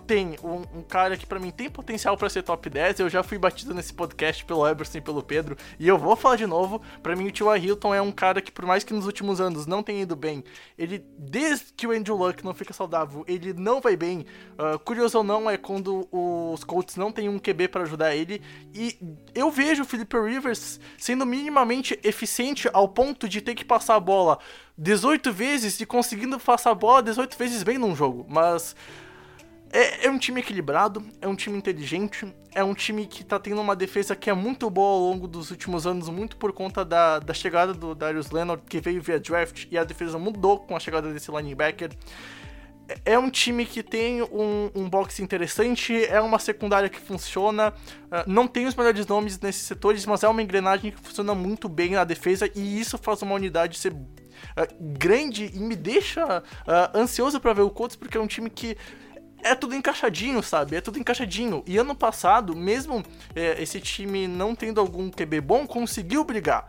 Speaker 1: tem um, um cara que para mim tem potencial para ser top 10. Eu já fui batido nesse podcast pelo Eberson e pelo Pedro. E eu vou falar de novo. para mim, o Tua Hilton é um cara que, por mais que nos últimos anos não tenha ido bem, ele, desde que o Andrew Luck não fica saudável, ele não vai bem. Uh, curioso ou não, é quando os Colts não tem um QB para ajudar ele. E eu vejo o Philip Rivers sendo minimamente eficiente ao ponto de ter que passar a bola 18 vezes e conseguindo passar a bola 18 vezes bem num jogo. Mas é, é, um time equilibrado, é um time inteligente, é um time que tá tendo uma defesa que é muito boa ao longo dos últimos anos, muito por conta da, da chegada do Darius Leonard, que veio via draft, e a defesa mudou com a chegada desse linebacker. É, é um time que tem um, um boxe interessante, é uma secundária que funciona, uh, não tem os melhores nomes nesses setores, mas é uma engrenagem que funciona muito bem na defesa, e isso faz uma unidade ser uh, grande e me deixa uh, ansioso para ver o Colts, porque é um time que é tudo encaixadinho, sabe? É tudo encaixadinho. E ano passado, mesmo é, esse time não tendo algum QB bom, conseguiu brigar.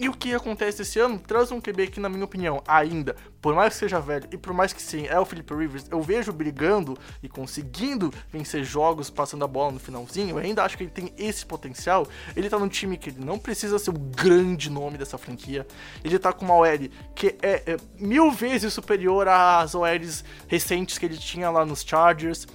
Speaker 1: E o que acontece esse ano traz um QB que, na minha opinião, ainda, por mais que seja velho e por mais que sim, é o Felipe Rivers, eu vejo brigando e conseguindo vencer jogos passando a bola no finalzinho. Eu ainda acho que ele tem esse potencial. Ele tá num time que ele não precisa ser o grande nome dessa franquia. Ele tá com uma OL que é, é mil vezes superior às OLs recentes que ele tinha lá nos Chargers.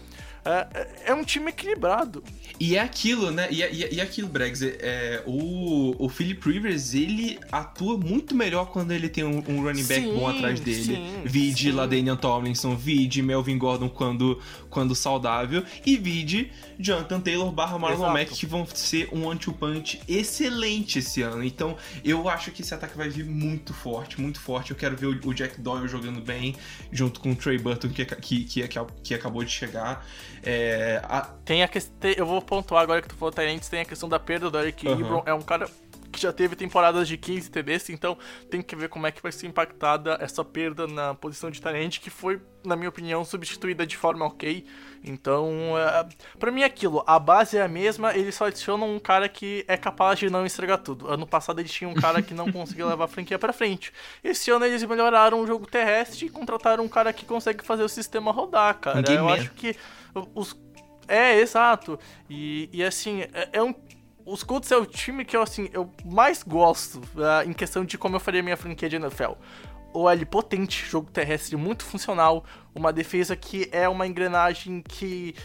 Speaker 1: É, é, é um time equilibrado.
Speaker 6: E é aquilo, né? E, é, e, é, e aquilo, Bregs. É, o, o Philip Rivers, ele atua muito melhor quando ele tem um, um running back sim, bom atrás dele. Sim, vide Ladanian Tomlinson, vide Melvin Gordon quando, quando saudável. E vide Jonathan Taylor barra Marlon Mack, que vão ser um anti-punch excelente esse ano. Então, eu acho que esse ataque vai vir muito forte, muito forte. Eu quero ver o, o Jack Doyle jogando bem, junto com o Trey Burton, que, que, que, que acabou de chegar. É,
Speaker 1: a... Tem a questão. Eu vou pontuar agora que tu falou Tyrants, tem a questão da perda do Eric uhum. Ebron. É um cara que já teve temporadas de 15 TDs, então tem que ver como é que vai ser impactada essa perda na posição de Tyrant, que foi, na minha opinião, substituída de forma ok. Então, é, para mim é aquilo, a base é a mesma, eles só adicionam um cara que é capaz de não estragar tudo. Ano passado eles tinham um cara que não conseguia levar a franquia para frente. Esse ano eles melhoraram o jogo terrestre e contrataram um cara que consegue fazer o sistema rodar, cara. Eu acho que os é, exato. E, e assim, é, é um. Os Colts é o time que eu, assim, eu mais gosto uh, em questão de como eu faria minha franquia de NFL. OL potente, jogo terrestre muito funcional, uma defesa que é uma engrenagem que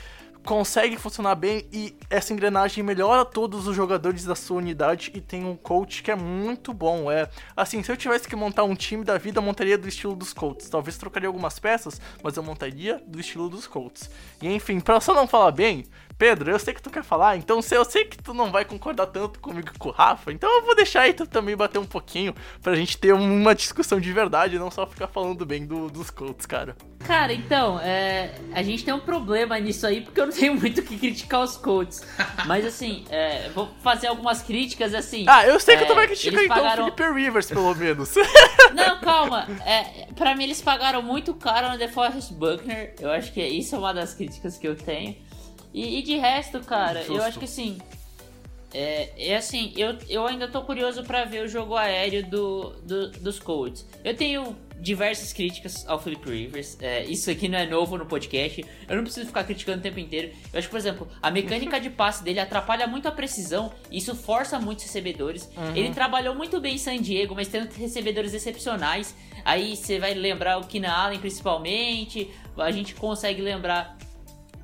Speaker 1: consegue funcionar bem e essa engrenagem melhora todos os jogadores da sua unidade e tem um coach que é muito bom. É assim, se eu tivesse que montar um time da vida, eu montaria do estilo dos Colts. Talvez trocaria algumas peças, mas eu montaria do estilo dos Colts. E enfim, para só não falar bem, Pedro, eu sei que tu quer falar, então eu sei que tu não vai concordar tanto comigo com o Rafa, então eu vou deixar aí tu também bater um pouquinho pra gente ter uma discussão de verdade não só ficar falando bem do, dos Colts, cara.
Speaker 5: Cara, então, é, a gente tem um problema nisso aí, porque eu não tenho muito o que criticar os Colts. Mas assim, é, vou fazer algumas críticas assim.
Speaker 1: Ah, eu sei que tu é, vai criticar então pagaram... o Felipe Rivers, pelo menos.
Speaker 5: Não, calma. É, pra mim, eles pagaram muito caro no DeForest Buckner. Eu acho que isso é uma das críticas que eu tenho. E, e de resto, cara, Justo. eu acho que assim. É, é assim, eu, eu ainda tô curioso para ver o jogo aéreo do, do, dos Colts. Eu tenho diversas críticas ao Philip Rivers. É, isso aqui não é novo no podcast. Eu não preciso ficar criticando o tempo inteiro. Eu acho que, por exemplo, a mecânica de passe dele atrapalha muito a precisão. Isso força muitos recebedores. Uhum. Ele trabalhou muito bem em San Diego, mas tendo recebedores excepcionais. Aí você vai lembrar o Keenan Allen principalmente. A gente consegue lembrar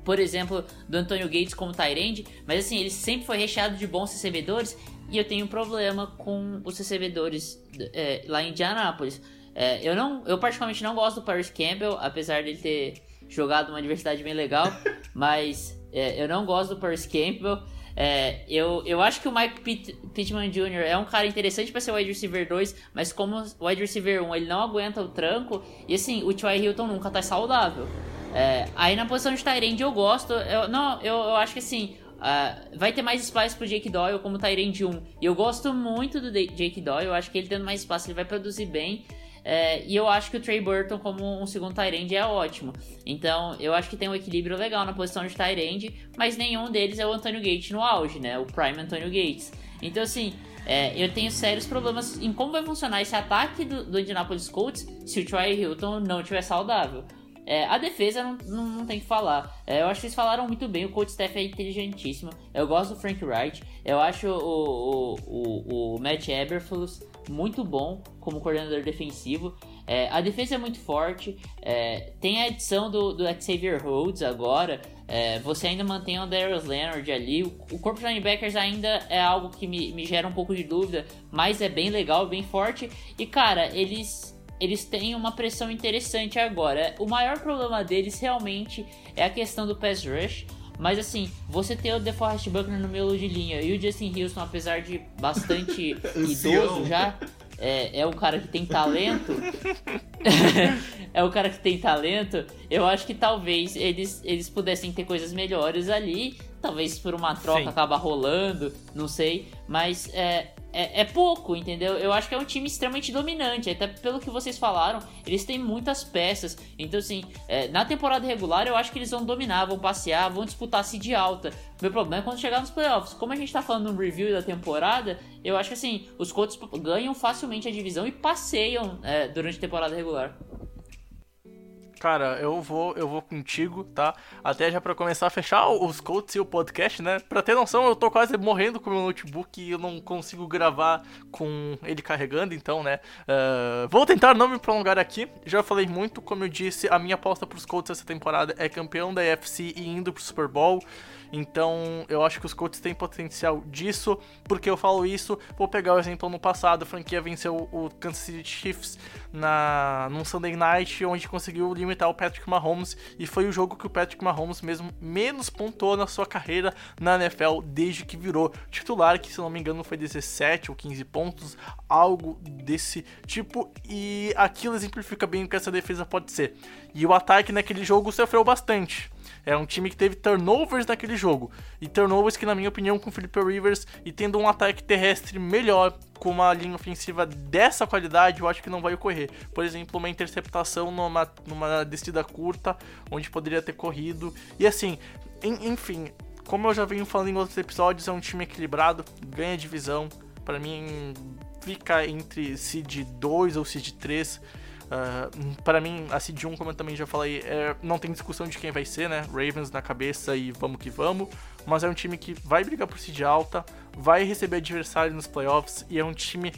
Speaker 5: por exemplo, do Antônio Gates como Tyrande, mas assim, ele sempre foi recheado de bons recebedores e eu tenho um problema com os recebedores é, lá em Indianápolis. É, eu não, eu particularmente não gosto do Paris Campbell, apesar dele ter jogado uma diversidade bem legal, mas é, eu não gosto do Paris Campbell. É, eu, eu acho que o Mike Pitt, Pittman Jr. é um cara interessante para ser wide receiver 2, mas como wide receiver 1 ele não aguenta o tranco, e assim, o T.Y. Hilton nunca tá saudável. É, aí na posição de Tyrande eu gosto. Eu, não, eu, eu acho que assim. Uh, vai ter mais espaço pro Jake Doyle como Tyrande 1. E eu gosto muito do Jake Doyle. Eu acho que ele tendo mais espaço ele vai produzir bem. É, e eu acho que o Trey Burton como um segundo Tyrande é ótimo. Então eu acho que tem um equilíbrio legal na posição de Tyrande, mas nenhum deles é o Antonio Gates no auge, né? O Prime Antonio Gates. Então assim, é, eu tenho sérios problemas em como vai funcionar esse ataque do, do Indianapolis Colts se o Troy Hilton não estiver saudável. É, a defesa não, não, não, tem que falar. É, eu acho que eles falaram muito bem. O coach Steph é inteligentíssimo. Eu gosto do Frank Wright. Eu acho o, o, o, o Matt Eberflus muito bom como coordenador defensivo. É, a defesa é muito forte. É, tem a edição do, do Xavier Rhodes agora. É, você ainda mantém o Darius Leonard ali. O, o corpo de linebackers ainda é algo que me, me gera um pouco de dúvida, mas é bem legal, bem forte. E cara, eles eles têm uma pressão interessante agora. O maior problema deles realmente é a questão do pass rush. Mas assim, você ter o DeForest Buckner no meio de linha e o Justin Houston, apesar de bastante idoso já, é, é um cara que tem talento. é um cara que tem talento. Eu acho que talvez eles, eles pudessem ter coisas melhores ali. Talvez por uma troca Sim. acaba rolando, não sei. Mas é, é, é, pouco, entendeu? Eu acho que é um time extremamente dominante, até pelo que vocês falaram, eles têm muitas peças. Então, assim, é, na temporada regular eu acho que eles vão dominar, vão passear, vão disputar se de alta. Meu problema é quando chegar nos playoffs. Como a gente tá falando no review da temporada, eu acho que assim, os Colts ganham facilmente a divisão e passeiam é, durante a temporada regular.
Speaker 1: Cara, eu vou, eu vou contigo, tá? Até já para começar a fechar os Colts e o podcast, né? Pra ter noção, eu tô quase morrendo com o meu notebook e eu não consigo gravar com ele carregando, então, né? Uh, vou tentar não me prolongar aqui. Já falei muito, como eu disse, a minha aposta pros Colts essa temporada é campeão da AFC e indo pro Super Bowl. Então eu acho que os Colts têm potencial disso. Porque eu falo isso, vou pegar o exemplo no passado, a franquia venceu o Kansas City Chiefs na num Sunday Night, onde conseguiu limitar o Patrick Mahomes e foi o jogo que o Patrick Mahomes mesmo menos pontuou na sua carreira na NFL desde que virou titular, que se não me engano foi 17 ou 15 pontos, algo desse tipo, e aquilo exemplifica bem o que essa defesa pode ser. E o ataque naquele jogo sofreu bastante. É um time que teve turnovers naquele jogo. E turnovers que, na minha opinião, com o Philip Rivers e tendo um ataque terrestre melhor, com uma linha ofensiva dessa qualidade, eu acho que não vai ocorrer. Por exemplo, uma interceptação numa, numa descida curta, onde poderia ter corrido. E assim, enfim, como eu já venho falando em outros episódios, é um time equilibrado, ganha divisão. Para mim, fica entre seed 2 ou seed 3 Uh, para mim, a Seed 1, como eu também já falei, é, não tem discussão de quem vai ser, né? Ravens na cabeça e vamos que vamos. Mas é um time que vai brigar por Seed alta, vai receber adversário nos playoffs e é um time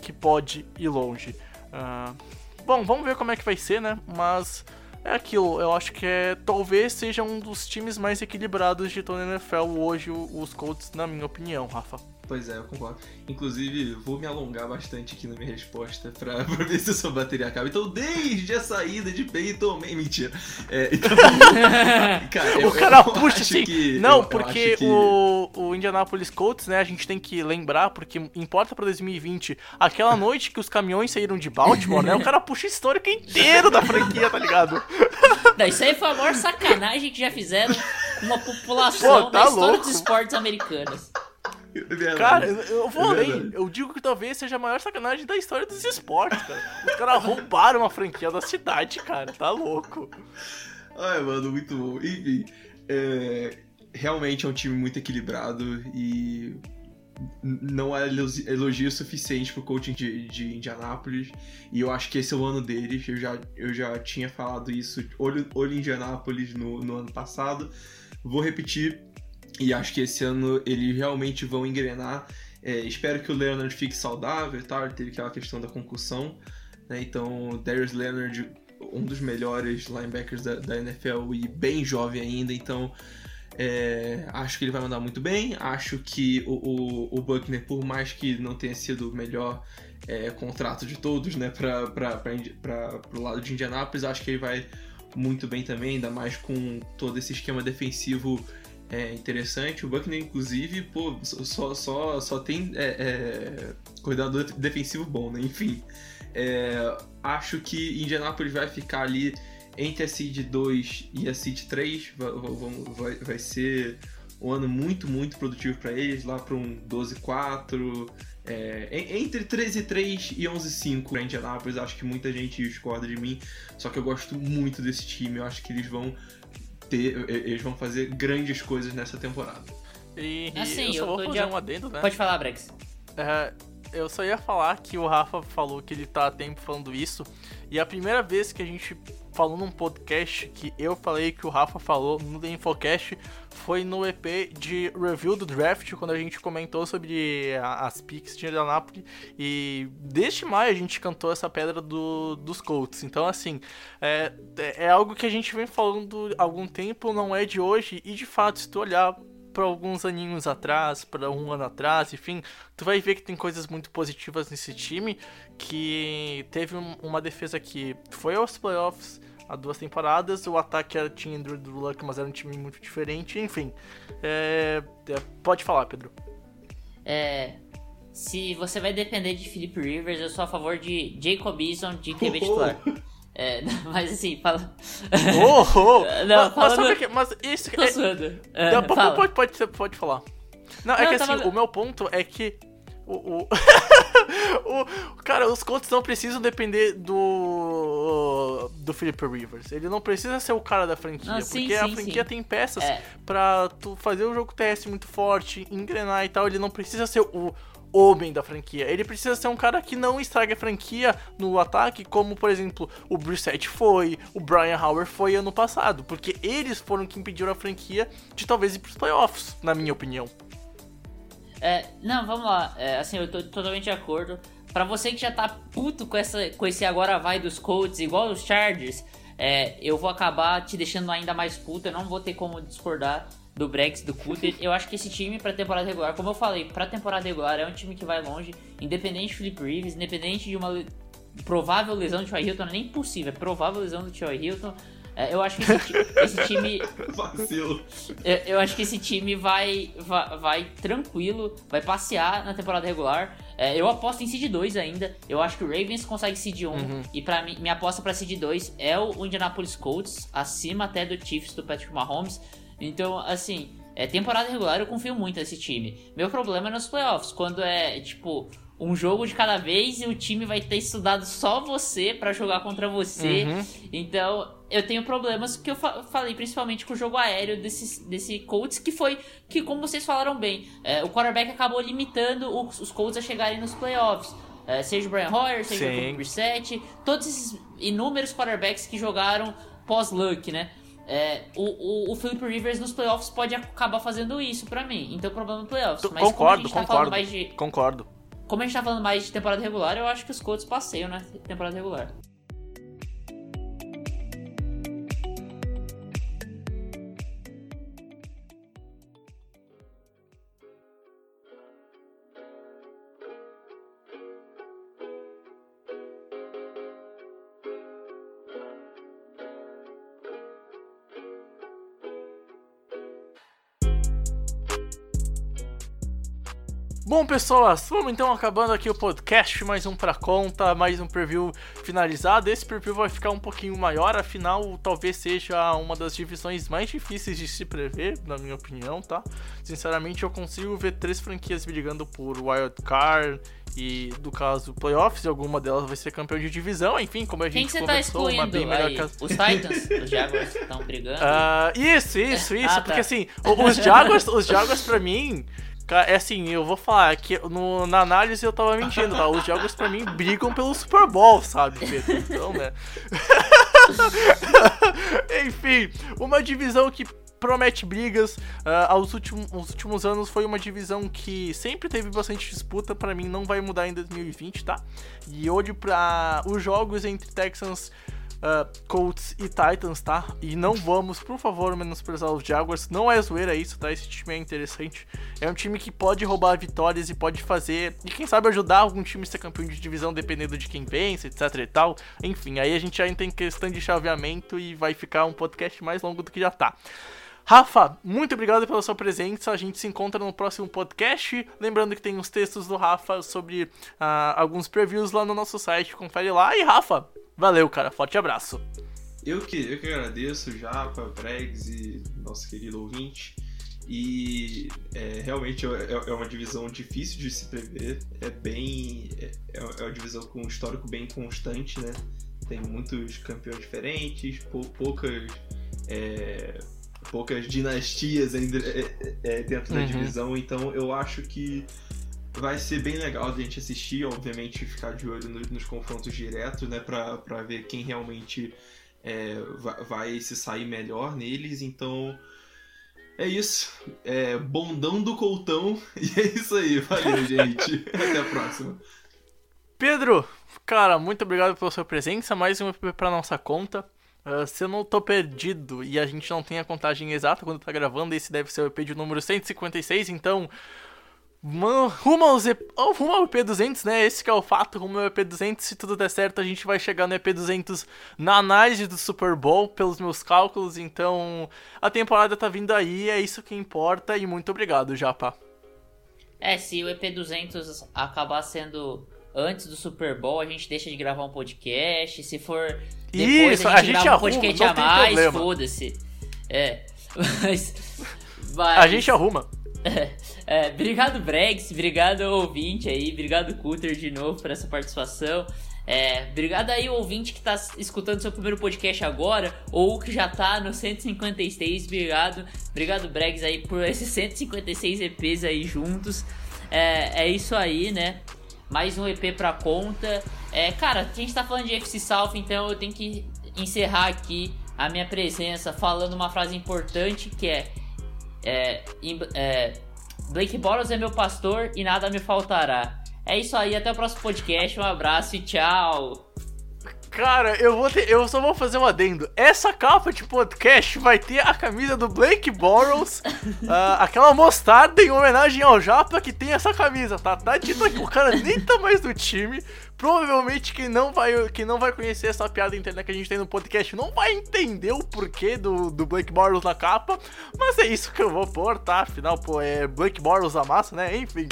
Speaker 1: que pode ir longe. Uh, bom, vamos ver como é que vai ser, né? Mas é aquilo, eu acho que é talvez seja um dos times mais equilibrados de a NFL hoje, os Colts, na minha opinião, Rafa.
Speaker 6: Pois é, eu concordo. Inclusive, vou me alongar bastante aqui na minha resposta pra, pra ver se a sua bateria acaba. Então, desde a saída de Peyton Manning... Mentira. É, então,
Speaker 1: cara, o cara puxa assim... Que, não, eu, porque eu que... o, o Indianapolis Colts, né, a gente tem que lembrar, porque importa pra 2020, aquela noite que os caminhões saíram de Baltimore, né, o cara puxa o histórico inteiro da franquia, tá ligado?
Speaker 5: Não, isso aí foi a maior sacanagem que já fizeram com uma população Pô, tá da história louco. dos esportes americanos.
Speaker 1: É cara, eu vou é além. Eu digo que talvez seja a maior sacanagem da história dos esportes, cara. Os caras roubaram uma franquia da cidade, cara. Tá louco.
Speaker 6: Ai, mano, muito bom. Enfim, é, realmente é um time muito equilibrado e não há elogio suficiente pro coaching de, de Indianápolis. E eu acho que esse é o ano deles. Eu já, eu já tinha falado isso, olho, olho Indianápolis no, no ano passado. Vou repetir e acho que esse ano eles realmente vão engrenar. É, espero que o Leonard fique saudável, tá? Ele teve aquela questão da concussão. Né? Então, Darius Leonard, um dos melhores linebackers da, da NFL e bem jovem ainda. Então, é, acho que ele vai mandar muito bem. Acho que o, o, o Buckner, por mais que não tenha sido o melhor é, contrato de todos, né, para o lado de Indianápolis, acho que ele vai muito bem também, ainda mais com todo esse esquema defensivo é, interessante. O Buckner, inclusive, pô, só, só, só tem é, é, coordenador defensivo bom, né? Enfim. É, acho que Indianapolis vai ficar ali entre a Seed 2 e a Seed 3. Vai, vai, vai ser um ano muito, muito produtivo para eles, lá para um 12-4. É, entre 13-3 e 11-5 para Indianapolis, acho que muita gente discorda de mim, só que eu gosto muito desse time, eu acho que eles vão ter, eles vão fazer grandes coisas nessa temporada.
Speaker 1: E, assim, eu só eu vou fazer de... um adendo, né?
Speaker 5: Pode falar, Brex.
Speaker 1: É, eu só ia falar que o Rafa falou que ele tá há tempo falando isso. E a primeira vez que a gente falou num podcast que eu falei que o Rafa falou no The Infocast foi no EP de review do draft, quando a gente comentou sobre as picks de Indianapolis. E desde maio a gente cantou essa pedra do, dos Colts. Então, assim, é, é algo que a gente vem falando há algum tempo, não é de hoje. E de fato, se tu olhar para alguns aninhos atrás, para um ano atrás, enfim, tu vai ver que tem coisas muito positivas nesse time, que teve um, uma defesa que foi aos playoffs há duas temporadas, o ataque era, tinha Andrew Luck, mas era um time muito diferente, enfim. É, é, pode falar, Pedro.
Speaker 5: É, se você vai depender de Philip Rivers, eu sou a favor de Jacob Eason de QB titular. É, mas assim, fala.
Speaker 1: Oh, oh. Não, mas, falando... mas, que, mas isso.
Speaker 5: Tô
Speaker 1: é, é, não, pode, pode, pode, pode falar. Não, é não, que assim, tava... o meu ponto é que. O, o... o, cara, os Colts não precisam depender do do Philip Rivers. Ele não precisa ser o cara da franquia,
Speaker 5: sim,
Speaker 1: porque
Speaker 5: sim,
Speaker 1: a franquia
Speaker 5: sim.
Speaker 1: tem peças é. para tu fazer o jogo teste muito forte, engrenar e tal. Ele não precisa ser o homem da franquia. Ele precisa ser um cara que não estrague a franquia no ataque, como por exemplo o Brissett foi, o Brian Howard foi ano passado, porque eles foram que impediram a franquia de talvez ir pros playoffs, na minha opinião.
Speaker 5: É, não, vamos lá. É, assim, eu tô totalmente de acordo. Para você que já tá puto com, essa, com esse agora vai dos Colts, igual os Chargers, é, eu vou acabar te deixando ainda mais puto. Eu não vou ter como discordar do Brex, do Cutter. Eu acho que esse time pra temporada regular, como eu falei, pra temporada regular é um time que vai longe, independente de Philip Rivers, independente de uma provável lesão do Troy Hilton, não é nem possível, é provável lesão do Troy Hilton. É, eu acho que esse, esse time.
Speaker 6: Vacilo.
Speaker 5: Eu, eu, acho que esse time vai, vai, vai, tranquilo, vai passear na temporada regular. É, eu aposto em Seed 2 ainda. Eu acho que o Ravens consegue Seed 1. Uhum. E para mim, minha aposta para Seed 2 é o Indianapolis Colts, acima até do Chiefs do Patrick Mahomes. Então, assim, é temporada regular eu confio muito nesse time. Meu problema é nos playoffs, quando é tipo um jogo de cada vez e o time vai ter estudado só você para jogar contra você. Uhum. Então, eu tenho problemas que eu fa falei principalmente com o jogo aéreo desse, desse Colts, que foi que, como vocês falaram bem, é, o quarterback acabou limitando os, os Colts a chegarem nos playoffs. É, seja o Brian Hoyer, seja Sim. o Brissett, todos esses inúmeros quarterbacks que jogaram pós-luck, né? É, o, o, o Philip Rivers nos playoffs pode acabar fazendo isso para mim. Então, problema no playoffs.
Speaker 1: Mas concordo, tá concordo. De, concordo.
Speaker 5: Como a gente tá falando mais de temporada regular, eu acho que os Colts passeiam na né, temporada regular.
Speaker 1: Bom, pessoas, vamos então acabando aqui o podcast, mais um pra conta, mais um preview finalizado. Esse preview vai ficar um pouquinho maior, afinal, talvez seja uma das divisões mais difíceis de se prever, na minha opinião, tá? Sinceramente, eu consigo ver três franquias brigando por Wild Card e, do caso, playoffs, e alguma delas vai ser campeão de divisão, enfim, como a gente
Speaker 5: Quem conversou, tá uma bem melhor aí? Os Titans, os Jaguars estão brigando?
Speaker 1: Uh, isso, isso, isso, ah, porque tá. assim, os Jaguars, os Jaguars pra mim é assim, eu vou falar que no, na análise eu tava mentindo, tá? Os jogos pra mim brigam pelo Super Bowl, sabe, Pedro? Então, né? Enfim, uma divisão que promete brigas. Uh, aos últimos, os últimos anos foi uma divisão que sempre teve bastante disputa. Para mim, não vai mudar em 2020, tá? E hoje, para os jogos entre Texans uh, Colts e Titans, tá? E não vamos, por favor, menosprezar os Jaguars. Não é zoeira isso, tá? Esse time é interessante. É um time que pode roubar vitórias e pode fazer. E quem sabe ajudar algum time a ser campeão de divisão, dependendo de quem vence, etc e tal. Enfim, aí a gente já tem questão de chaveamento e vai ficar um podcast mais longo do que já tá. Rafa, muito obrigado pela sua presença. A gente se encontra no próximo podcast. Lembrando que tem os textos do Rafa sobre uh, alguns previews lá no nosso site. Confere lá. E Rafa, Valeu, cara. Forte abraço.
Speaker 6: Eu que, eu que agradeço, Japa, Bregs e nosso querido ouvinte. E é, realmente é, é, é, uma divisão difícil de se prever. É bem. É, é, é uma divisão com um histórico bem constante, né? Tem muitos campeões diferentes, pou, poucas. É, poucas dinastias ainda é, dentro uhum. da divisão, então eu acho que Vai ser bem legal a gente assistir, obviamente ficar de olho nos, nos confrontos diretos, né, pra, pra ver quem realmente é, vai, vai, se sair melhor neles. Então é isso. É bondão do Coltão e é isso aí. Valeu, gente. Até a próxima.
Speaker 1: Pedro, cara, muito obrigado pela sua presença. Mais uma para nossa conta. Uh, se eu não tô perdido e a gente não tem a contagem exata quando tá gravando, esse deve ser o EP de número 156, então rumo, aos EP, oh, rumo ao EP200, né? Esse é o fato, rumo ao EP200. Se tudo der certo, a gente vai chegar no EP200 na análise do Super Bowl, pelos meus cálculos. Então, a temporada tá vindo aí, é isso que importa. E muito obrigado, Japa.
Speaker 5: É, se o EP200 acabar sendo antes do Super Bowl, a gente deixa de gravar um podcast. Se for depois, isso, a gente, a gente grava arruma, um podcast a mais, foda-se. É, mas,
Speaker 1: mas... A gente arruma.
Speaker 5: É, obrigado, Bregs. Obrigado, ouvinte aí. Obrigado, Cutter, de novo, por essa participação. É, obrigado aí, ouvinte que tá escutando seu primeiro podcast agora, ou que já tá no 156, obrigado. Obrigado, Bregs, aí, por esses 156 EPs aí juntos. É, é isso aí, né? Mais um EP pra conta. É, cara, a gente tá falando de FC South, então eu tenho que encerrar aqui a minha presença falando uma frase importante que é, é, é Blake Boros é meu pastor e nada me faltará. É isso aí, até o próximo podcast. Um abraço e tchau.
Speaker 1: Cara, eu vou ter, eu só vou fazer um adendo. Essa capa de podcast vai ter a camisa do Blake Bortles, uh, aquela mostarda em homenagem ao Japa que tem essa camisa, tá? Tá dito aqui, o cara nem tá mais do time. Provavelmente quem não vai, quem não vai conhecer essa piada interna que a gente tem no podcast não vai entender o porquê do, do Blake Bortles na capa, mas é isso que eu vou pôr, tá? Afinal, pô, é Blake Bortles a massa, né? Enfim.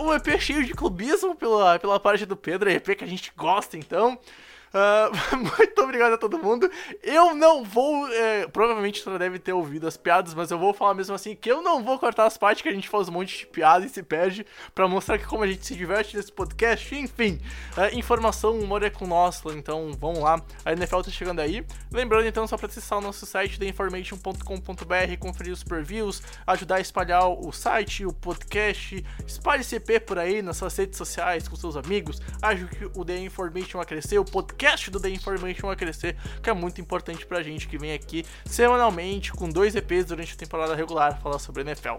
Speaker 1: Uh, um EP cheio de clubismo pela, pela parte do Pedro, é EP que a gente gosta, então. Uh, muito obrigado a todo mundo. Eu não vou. É, provavelmente você deve ter ouvido as piadas, mas eu vou falar mesmo assim que eu não vou cortar as partes que a gente faz um monte de piada e se perde para mostrar que como a gente se diverte nesse podcast. Enfim, uh, informação, humor é com nós, então vamos lá. A NFL tá chegando aí. Lembrando então, só para acessar o nosso site theinformation.com.br, conferir os previews, ajudar a espalhar o site, o podcast, espalhe CP por aí nas suas redes sociais com seus amigos. Ajude o The Information a crescer, o podcast podcast do The Information a crescer, que é muito importante pra gente que vem aqui semanalmente com dois EPs durante a temporada regular falar sobre NFL.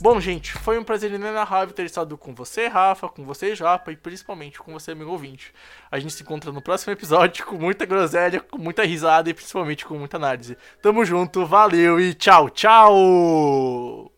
Speaker 1: Bom, gente, foi um prazer inenarrável ter estado com você, Rafa, com você, Japa, e principalmente com você, amigo ouvinte. A gente se encontra no próximo episódio com muita groselha, com muita risada e principalmente com muita análise. Tamo junto, valeu e tchau, tchau!